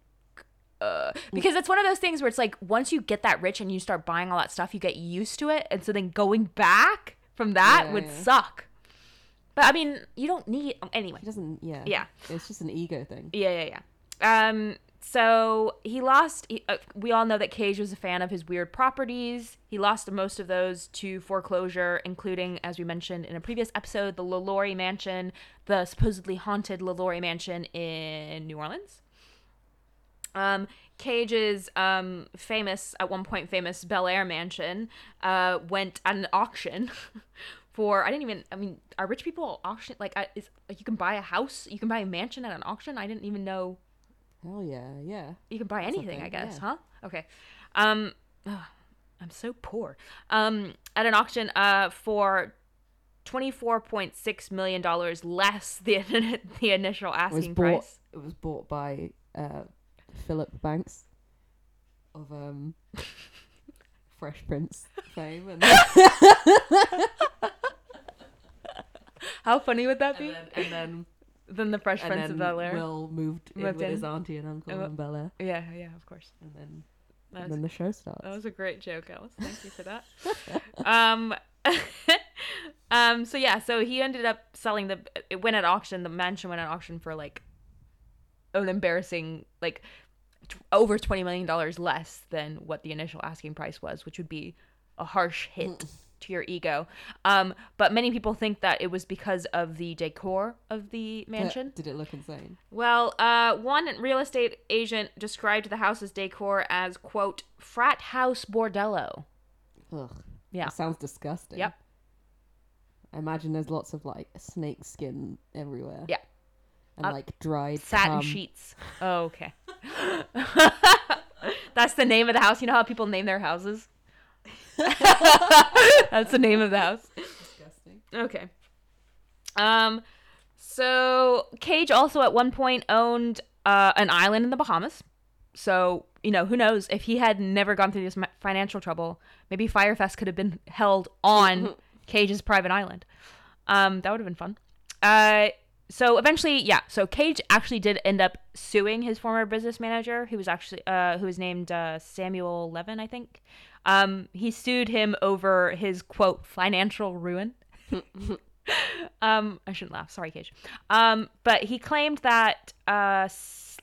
uh, because it's one of those things where it's like once you get that rich and you start buying all that stuff, you get used to it. And so then going back from that Yeah, would yeah. suck. But I mean, you don't need, anyway. He doesn't. Yeah. Yeah. It's just an ego thing. Yeah, yeah, yeah. Um, so he lost. He, uh, we all know that Cage was a fan of his weird properties. He lost most of those to foreclosure, including, as we mentioned in a previous episode, the LaLaurie Mansion, the supposedly haunted LaLaurie Mansion in New Orleans. Um, Cage's um, famous, at one point famous Bel Air mansion, uh, went at an auction for. I didn't even. I mean, are rich people auction like? I, is like you can buy a house, you can buy a mansion at an auction. I didn't even know Hell yeah, yeah. you can buy anything. I guess, yeah. huh? Okay. Um, I'm so poor. Um, at an auction, uh, for. Twenty-four point six million dollars less the the initial It asking bought. price. It was bought by uh, Philip Banks of um, Fresh Prince fame, and, How funny would that be? and then and then, Then the Fresh and Prince of Bel Air. Will moved, in Moved with in. his auntie and uncle And in Bel Air, Yeah, yeah, of course. and then That and was, then the show starts. that was a great joke, Alice. Thank you for that. um, um. So yeah, so he ended up selling the. It went at auction. The mansion went at auction for like an embarrassing like t- over twenty million dollars less than what the initial asking price was, which would be a harsh hit to your ego. Um, but many people think that it was because of the decor of the mansion. Did it look insane? Well, uh, one real estate agent described the house's decor as quote frat house bordello. Ugh. Yeah. It sounds disgusting. Yep. I imagine there's lots of like snake skin everywhere. Yeah. And Uh, like dried Satin cum. sheets. Oh, okay. That's the name of the house. You know how people name their houses? That's the name of the house. Disgusting. Okay. Um, so Cage also at one point owned uh, an island in the Bahamas. So you know, who knows if he had never gone through this financial trouble, maybe Fyre Fest could have been held on Cage's private island. Um, that would have been fun. Uh, so eventually, yeah. So Cage actually did end up suing his former business manager, who was actually uh, who was named uh, Samuel Levin, I think. Um, he sued him over his quote financial ruin. um, I shouldn't laugh. Sorry, Cage. Um, but he claimed that uh,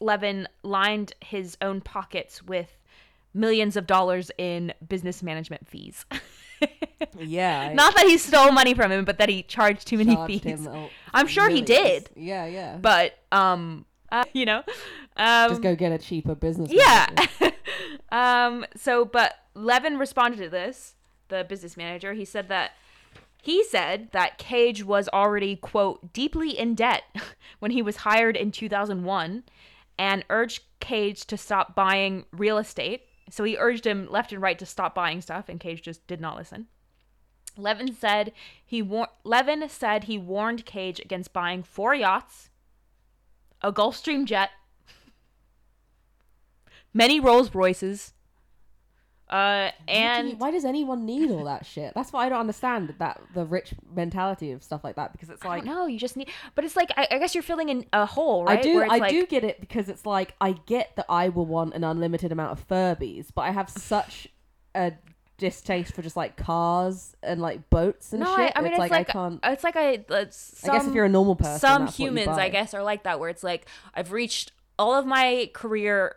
Levin lined his own pockets with millions of dollars in business management fees. Yeah. I Not that he stole money from him, but that he charged too many charged fees. a- I'm sure he did, Yeah, yeah. but um, uh, you know, um, Just go get a cheaper business. yeah. um. So, but Levin responded to this. The business manager. He said that he said that Cage was already quote deeply in debt when he was hired in 2001, and urged Cage to stop buying real estate. So he urged him left and right to stop buying stuff, and Cage just did not listen. Levin said he war- Levin said he warned Cage against buying four yachts, a Gulfstream jet, many Rolls Royces, uh, do and you- why does anyone need all that shit? That's why I don't understand that the rich mentality of stuff like that because it's like don't. You just need, but it's like I, I guess you're filling in a hole, right? I do it's I like, do get it because it's like I get that I will want an unlimited amount of Furbies, but I have such a distaste for just like cars and like boats and no, shit. I, I mean it's, like, like, I can't. it's like a it's I guess if you're a normal person, some what humans. I guess are like that where it's like I've reached all of my career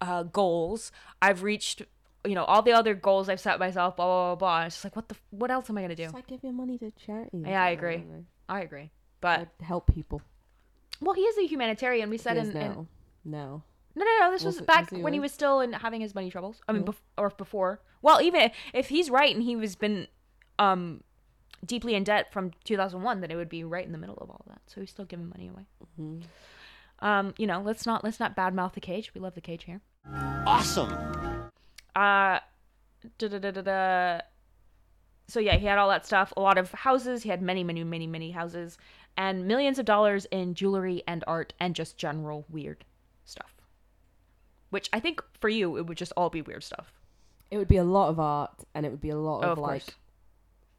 uh, goals. I've reached you know all the other goals I've set myself. Blah blah blah. blah. It's just like what the what else am I gonna do? Just like give your money to charity. Yeah, I agree. don't. I agree, but I'd help people. well, he is a humanitarian. We said He is in, in. No. No, no, no. This Was was, back was he when he was still in having his money troubles. I mean, Oh. bef- or before. Well, even if, if he's right and he was been um deeply in debt from 2001, then it would be right in the middle of all that. So he's still giving money away. Mm-hmm. Um, you know, let's not let's not badmouth the cage. We love the cage here. Awesome. Uh, da da da da da. So yeah, he had all that stuff. A lot of houses. He had many, many, many, many houses, and millions of dollars in jewelry and art and just general weird stuff. Which I think for you it would just all be weird stuff. It would be a lot of art, and it would be a lot Oh, of, of like course.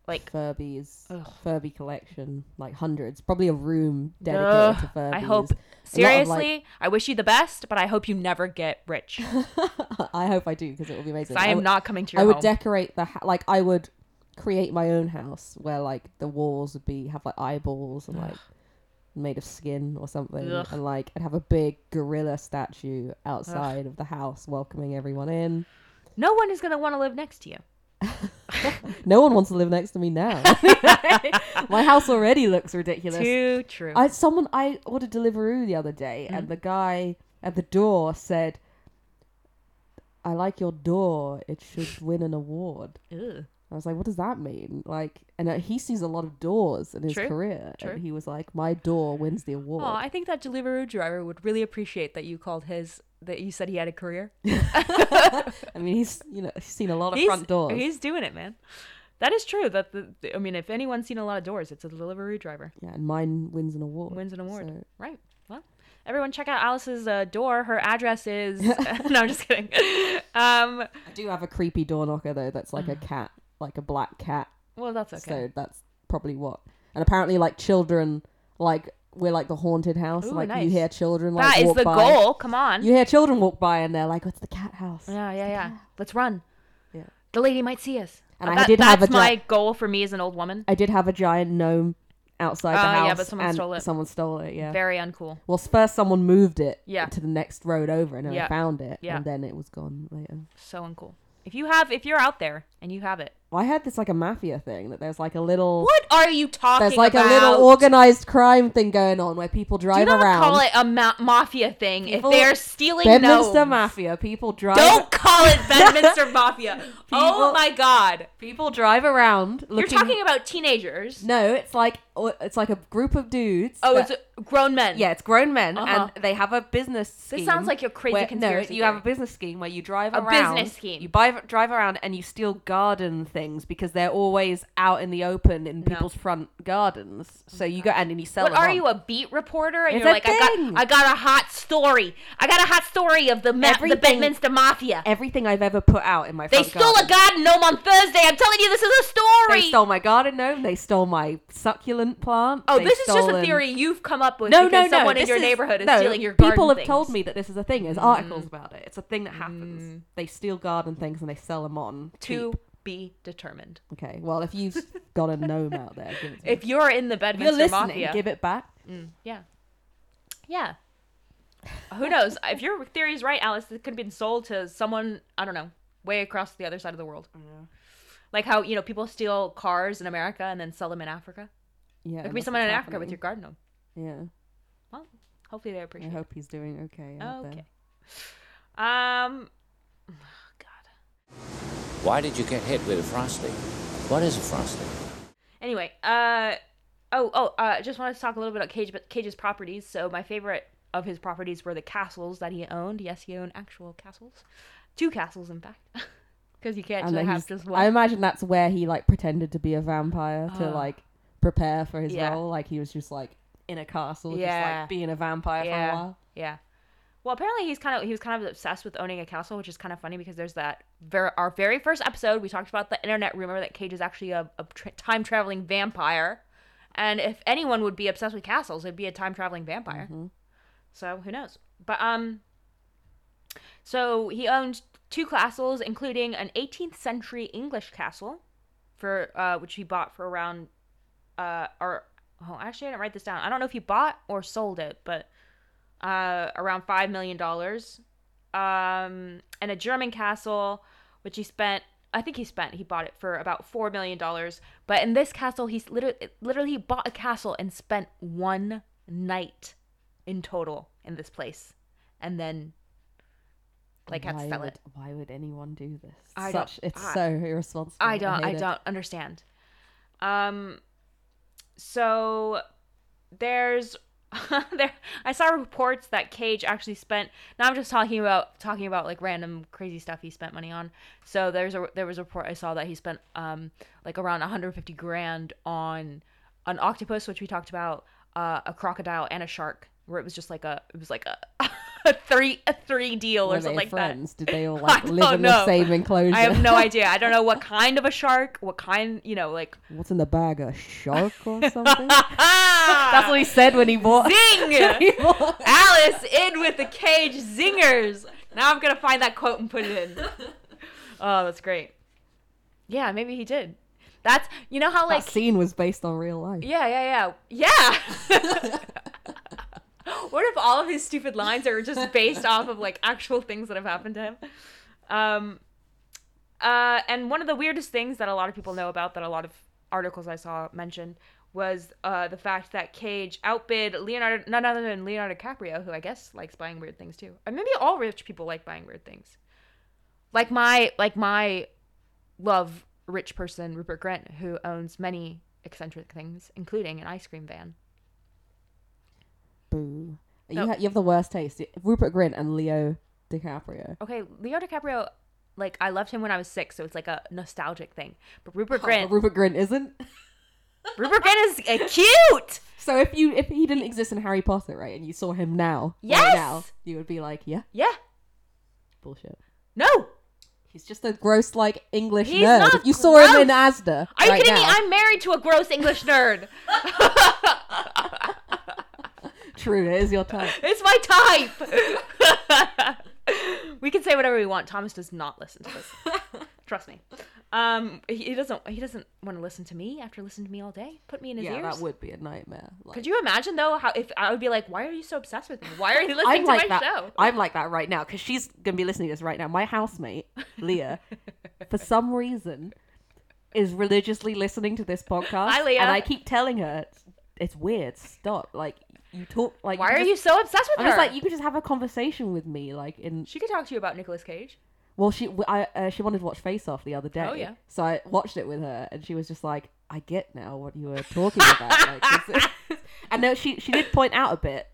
Like Furbies, Ugh. Furby collection, like hundreds. Probably a room dedicated Ugh, to Furbies. I hope A lot of, seriously, I wish you the best, but I hope you never get rich. I hope I do because it will be amazing. I am would- not coming to your I would decorate the ha- like I would create my own house where like the walls would be have like eyeballs and like made of skin or something, Ugh. and like I'd have a big gorilla statue outside of the house welcoming everyone in. no one is gonna want to live next to you. No one wants to live next to me now. my house already looks ridiculous. Too true. I someone I ordered Deliveroo the other day, Mm. and the guy at the door said, "I like your door. It should win an award." Ugh. I was like, "What does that mean?" Like, and uh, he sees a lot of doors in his True, career, true. and he was like, "My door wins the award." Oh, I think that Deliveroo driver would really appreciate that you called his that you said he had a career. I mean, he's you know he's seen a lot of he's, front doors. He's doing it, man. That is true. That the, the- I mean, if anyone's seen a lot of doors, it's a Deliveroo driver. yeah, and mine wins an award. Wins an award. So- Right. Well, everyone check out Alice's uh, door. Her address is. no, I'm just kidding. Um. I do have a creepy door knocker though. That's like a cat, like a black cat. Well, that's okay. So that's probably what. And apparently, like children, like we're like the haunted house. Ooh, like nice. you hear children like that is walk the by. goal. Come on. You hear children walk by and they're like, "What's the cat house?" yeah, yeah, yeah. Let's run. Yeah. The lady might see us. And Uh, I did that's have a my goal for me as an old woman. I did have a giant gnome outside the Oh, house. yeah, but someone and stole it. Someone stole it. Yeah. Very uncool. well, first someone moved it Yeah. to the next road over, and then Yeah. I found it, Yeah. and then it was gone later. So uncool. If you have, if you're out there and you have it, I heard this like a mafia thing that there's like a little. what are you talking There's like about? a little organized crime thing going on where people drive around. Do not around. call it a ma- mafia thing. People- if they're stealing Bedminster gnomes. Mafia. People drive. Don't call it Bedminster Mafia. oh my god. People drive around. You're talking about teenagers. No, it's like it's like a group of dudes. Oh, that- it's grown men. yeah, it's grown men, Uh-huh. and they have a business. Scheme This sounds like your crazy where, conspiracy No, you have a theory. business scheme where you drive A around. business scheme. You buy, drive around and you steal garden things because they're always out in the open in people's front gardens. So you go and then you sell What them are on. you, a beat reporter? And It's you're a like, I thing. got, I got a hot story. I got a hot story of the ma- the Everything- Bedminster Mafia. Everything I've ever put out in my They front stole garden. a garden gnome on Thursday. I'm telling you, this is a story. They stole my garden gnome. They stole my succulent plant. oh, they've this is just a stolen- theory you've come up with No, because no, no. someone in this your is- neighborhood is no, stealing your garden People have things. told me that this is a thing. There's mm-hmm. articles about it. It's a thing that happens. Mm-hmm. They steal garden things and they sell them on to cheap. Be determined. Okay. Well, if you've got a gnome out there, give it to me. If you're in the If you're listening, Mafia, give it back. Mm, yeah, yeah. Who knows? if your theory is right, Alice, it could have been sold to someone I don't know, way across the other side of the world. Like how you know people steal cars in America and then sell them in Africa. Yeah. There could be someone in what's Africa with your happening. garden gnome. Yeah. Well, hopefully they appreciate. I appreciate. hope he's doing okay. it. out there. Okay. Um. God. Why did you get hit with a frosty? What is a frosty? Anyway, uh, oh, oh, uh, just wanted to talk a little bit about Cage, Cage's properties. So my favorite of his properties were the castles that he owned. Yes, he owned actual castles, two castles, in fact, because you can't And just have just one. I imagine that's where he like pretended to be a vampire to Oh. like prepare for his Yeah. role. Like he was just like in a castle, just Yeah. like being a vampire for a while. yeah. Well, apparently he's kind of he was kind of obsessed with owning a castle, which is kind of funny because there's that ver- our very first episode we talked about the internet rumor that Cage is actually a, a tra- time traveling vampire, and if anyone would be obsessed with castles, it'd be a time traveling vampire. Mm-hmm. So who knows? But um, So he owned two castles, including an 18th century English castle, for uh, which he bought for around, uh, or oh, actually I didn't write this down. I don't know if he bought or sold it, but uh, around five million dollars. Um, and a German castle, which he spent. I think he spent. He bought it for about four million dollars. But in this castle, he's literally literally he bought a castle and spent one night in total in this place, and then like had to why sell would, it. Why would anyone do this? I don't- Such it's I- so irresponsible. I don't I, it. don't understand. Um so there's there I saw reports that Cage actually spent now I'm just talking about talking about like random crazy stuff he spent money on. So there's a there was a report I saw that he spent um like around 150 grand on an octopus which we talked about, uh, a crocodile and a shark where it was just like a it was like a a three a three deal Were or something like that. friends? Did they all I like live in know. the same enclosure? I have no idea. I don't know what kind of a shark, what kind, you know, like. What's in the bag? A shark or something? That's what he said when he bought. Zing! he bought- Alice in with the cage zingers. Now I'm gonna find that quote and put it in. Oh, that's great. Yeah, maybe he did. That's you know how like that scene was based on real life. yeah yeah yeah yeah. What if all of his stupid lines are just based off of like actual things that have happened to him? Um, uh, and one of the weirdest things that a lot of people know about that a lot of articles I saw mentioned was uh, the fact that Cage outbid Leonardo, none other than Leonardo DiCaprio, who I guess likes buying weird things too. Or maybe all rich people like buying weird things. Like my like my love rich person Rupert Grint, who owns many eccentric things, including an ice cream van. Boo. You, ha- you have the worst taste. Rupert Grint and Leo DiCaprio. Okay, Leo DiCaprio, like I loved him when I was six, so it's like a nostalgic thing. But Rupert Oh, Grint, Rupert Grint isn't. Rupert Grint is uh, cute. So if you if he didn't exist in Harry Potter, right, and you saw him now, Yes! right now, you would be like, yeah, Yeah. bullshit. No. He's just a gross like English He's nerd. If you saw him in gross. Asda, Are you right kidding me? I'm married to a gross English nerd. True, it is your type. it's my type. we can say whatever we want. Thomas does not listen to this. Trust me. Um, he, he doesn't. He doesn't want to listen to me after listening to me all day. Put me in his yeah, ears. that would be a nightmare. Like, Could you imagine though how if I would be like, why are you so obsessed with me? Why are you listening I'm to like my that. show? I'm like that right now because she's gonna be listening to this right now. My housemate, Leah, for some reason, is religiously listening to this podcast. Hi, Leah. And I keep telling her it's weird. Stop. Like you talk like. Why you are just- you so obsessed with I'm her? just like you could just have a conversation with me, like in. she could talk to you about Nicolas Cage. Well, she I uh, she wanted to watch Face Off the other day. Oh, yeah. So I watched it with her, and she was just like, "I get now what you were talking about." like, and no, she she did point out a bit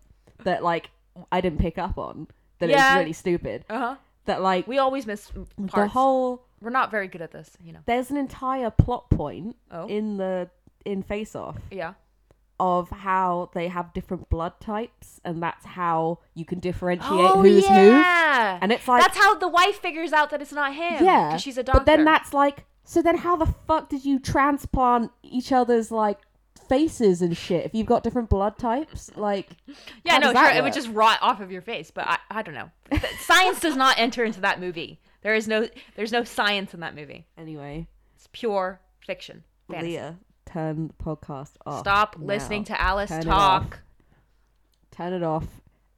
that like I didn't pick up on that it was really stupid. Uh huh. That like We always miss the whole We're not very good at this, you know. there's an entire plot point Oh. in the in Face Off Yeah. Of how they have different blood types, and that's how you can differentiate oh who's who. And it's like that's how the wife figures out that it's not him. Yeah, 'cause she's a doctor. But then that's like, so then how the fuck did you transplant each other's like faces and shit if you've got different blood types? Like, yeah, no, sure, it would just rot off of your face. But I, I don't know. Science does not enter into that movie. There is no, there's no science in that movie. Anyway, It's pure fiction. Fantasy. Leah, turn the podcast off. Stop now. listening to Alice Turn it talk. off. Turn it off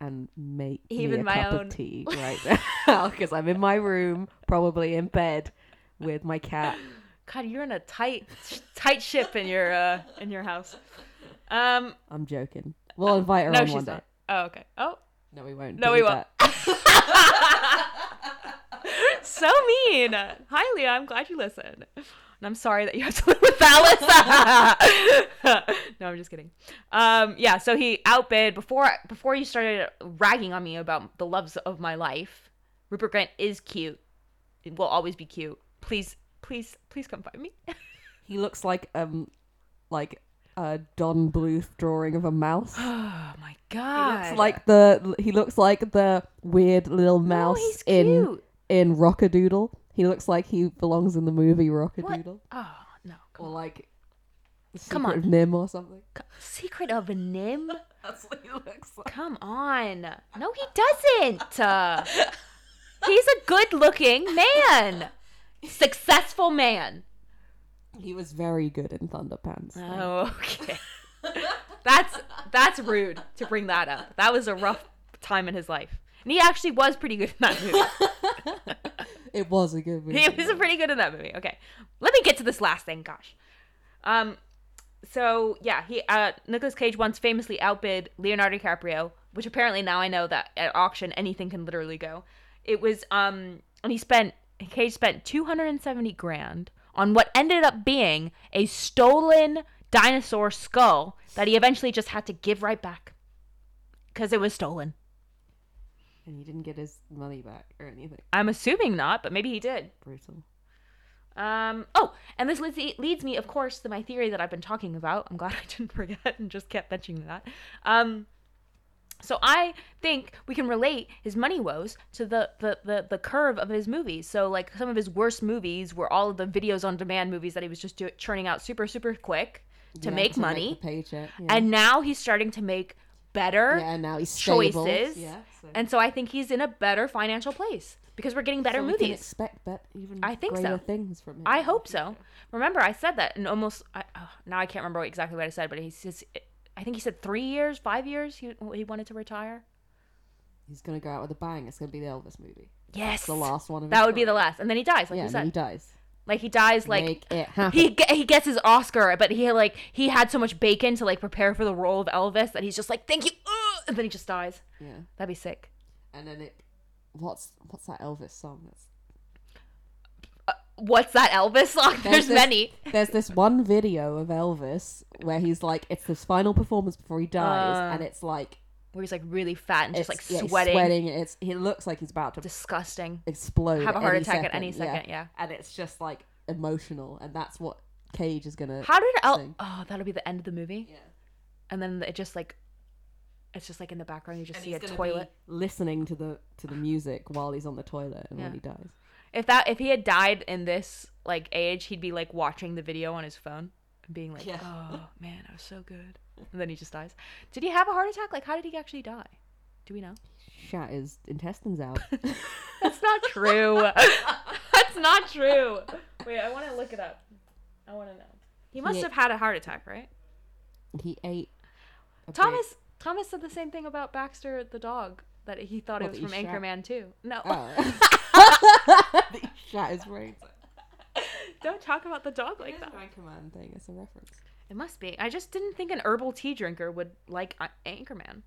and make Even me a my cup own. of tea right now because I'm in my room, probably in bed with my cat. God, you're in a tight, tight ship in your, uh, in your house. Um, I'm joking. We'll invite her no, on she's one day. not. Oh, okay. Oh, No, we won't. No, we delete won't. that. so mean. Hi, Leah. I'm glad you listened. And I'm sorry that you have to live with Alice. no, I'm just kidding. Um, yeah. So he outbid before before you started ragging on me about the loves of my life. Rupert Grint is cute. It will always be cute. Please, please, please come find me. He looks like um, like a Don Bluth drawing of a mouse. oh my god! He looks like the he looks like the weird little no, mouse he's in in Rock-a-Doodle. He looks like he belongs in the movie Rock-a-Doodle, Oh no. Come or on. like the Come Secret on. of NIMH or something. Secret of a NIMH. That's what he looks like. Come on. No, he doesn't. Uh, He's a good-looking man, successful man. He was very good in Thunderpants. Oh, okay. that's that's rude to bring that up. That was a rough time in his life, and he actually was pretty good in that movie. It was a good movie. he was pretty good in that movie. Okay, let me get to this last thing. Gosh, um, so yeah, he uh Nicolas Cage once famously outbid Leonardo DiCaprio, which apparently now I know that at auction anything can literally go. It was um, and he spent Cage spent two hundred and seventy grand on what ended up being a stolen dinosaur skull that he eventually just had to give right back because it was stolen. And he didn't get his money back or anything. I'm assuming not, but maybe he did. Brutal. Um. Oh, and this leads, leads me, of course, to my theory that I've been talking about. I'm glad I didn't forget and just kept mentioning that. Um. So I think we can relate his money woes to the, the the the curve of his movies. So like some of his worst movies were all of the videos on demand movies that he was just do- churning out super super quick to Yeah, make to money. the paycheck. Yeah. And now he's starting to make better yeah, now he's stable. choices. Yeah, so- And so I think he's in a better financial place because we're getting better so movies. expect bet even I think so. things from him. I hope so. Remember, I said that, and almost I, oh, now I can't remember exactly what I said, but he says I think he said three years, five years. He he wanted to retire. He's gonna go out with a bang. It's gonna be the Elvis movie. Yes, the last one That would be the last, and then he dies, like yeah, you said. he dies. Like he dies, like Make it happen. he ge- he gets his Oscar, but he like he had so much bacon to like prepare for the role of Elvis that he's just like thank you, uh, and then he just dies. yeah, That'd be sick. and then it. What's what's that Elvis song? That's What's that Elvis song? There's, this, many. There's this one video of Elvis where he's like, it's his final performance before he dies, Uh, and it's like Where he's like really fat and just like it's- yeah, he's sweating, sweating. It's he looks like he's about to disgusting. explode. Have a heart attack at any second, yeah. and it's just like emotional, and that's what Cage is gonna. How did El? Oh, that'll be the end of the movie. Yeah. and then it just like it's just like in the background you just And see a toilet listening to the to the music while he's on the toilet and Yeah. when he dies. if that if he had died in this like age he'd be like watching the video on his phone and being like Yeah. oh man i was so good and then he just dies did he have a heart attack like how did he actually die do we know Shot his intestines out. that's not true that's not true wait i want to look it up i want to know he must have had a heart attack right he ate. a big- thomas thomas said the same thing about baxter the dog that he thought What, it was from he shat? anchorman too no Oh. he shat his brains. don't talk about the dog like that Anchorman thing. It's a reference. It must be. I just didn't think an herbal tea drinker would like uh, Anchorman.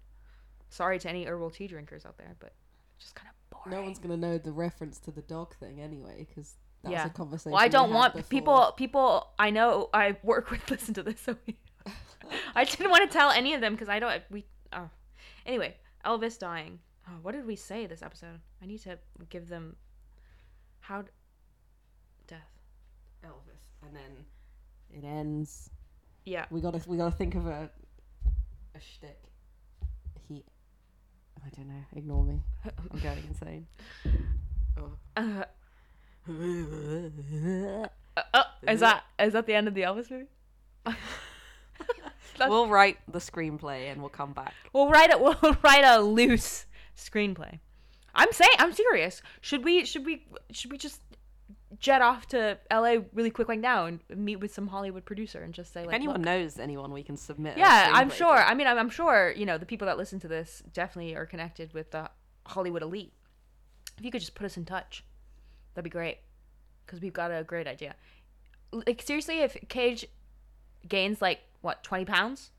Sorry to any herbal tea drinkers out there, but just kind of boring. No one's gonna know the reference to the dog thing anyway, because that's yeah. a conversation. Well, I don't had want before. people. People I know I work with listen to this, so we, I didn't want to tell any of them because I don't. We. Oh. Anyway, Elvis dying. Oh, what did we say this episode? I need to give them. How. Death. Elvis, and then it ends. Yeah. We gotta we gotta think of a a shtick. He, I don't know. Ignore me. I'm going insane. Uh, oh, is that is that the end of the Elvis movie? We'll write the screenplay and we'll come back. We'll write a we'll write a loose screenplay. I'm saying I'm serious. Should we should we should we just jet off to LA really quick like now and meet with some Hollywood producer and just say like if anyone knows anyone, we can submit. Yeah, I'm sure. I mean, I'm, I'm sure, you know, the people that listen to this definitely are connected with the Hollywood elite. If you could just put us in touch, that'd be great. Because we've got a great idea. Like, seriously, if Cage gains, like, what, 20 pounds?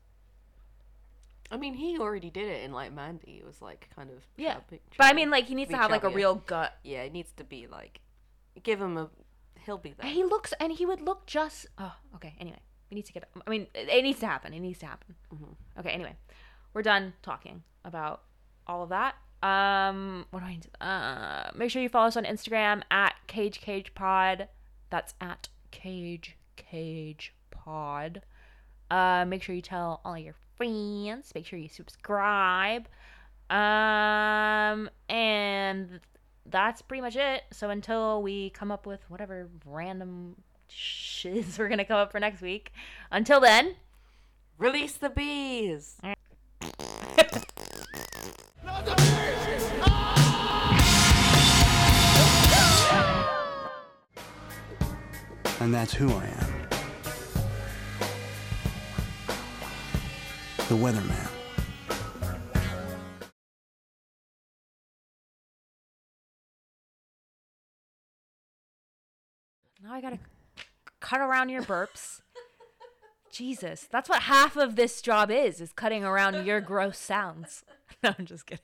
I mean, he already did it in like Mandy. It was like kind of Yeah. chubby- But I mean, like, he needs to have, like, a real gut. Yeah, it needs to be like, give him a. He'll be there. He looks, and he would look just. Oh, okay. Anyway, we need to get. I mean, it, it needs to happen. It needs to happen. Okay. Anyway, we're done talking about all of that. Um, what do I need to? Uh, make sure you follow us on Instagram at Cage Cage Pod. That's at Cage Cage Pod. Uh, make sure you tell all your friends. Make sure you subscribe. Um, and that's pretty much it. So until we come up with whatever random shiz we're gonna come up for next week, until then, release the bees. and that's who I am. The Weatherman. Now I gotta cut around your burps. Jesus, that's what half of this job is, is cutting around your gross sounds. No, I'm just kidding.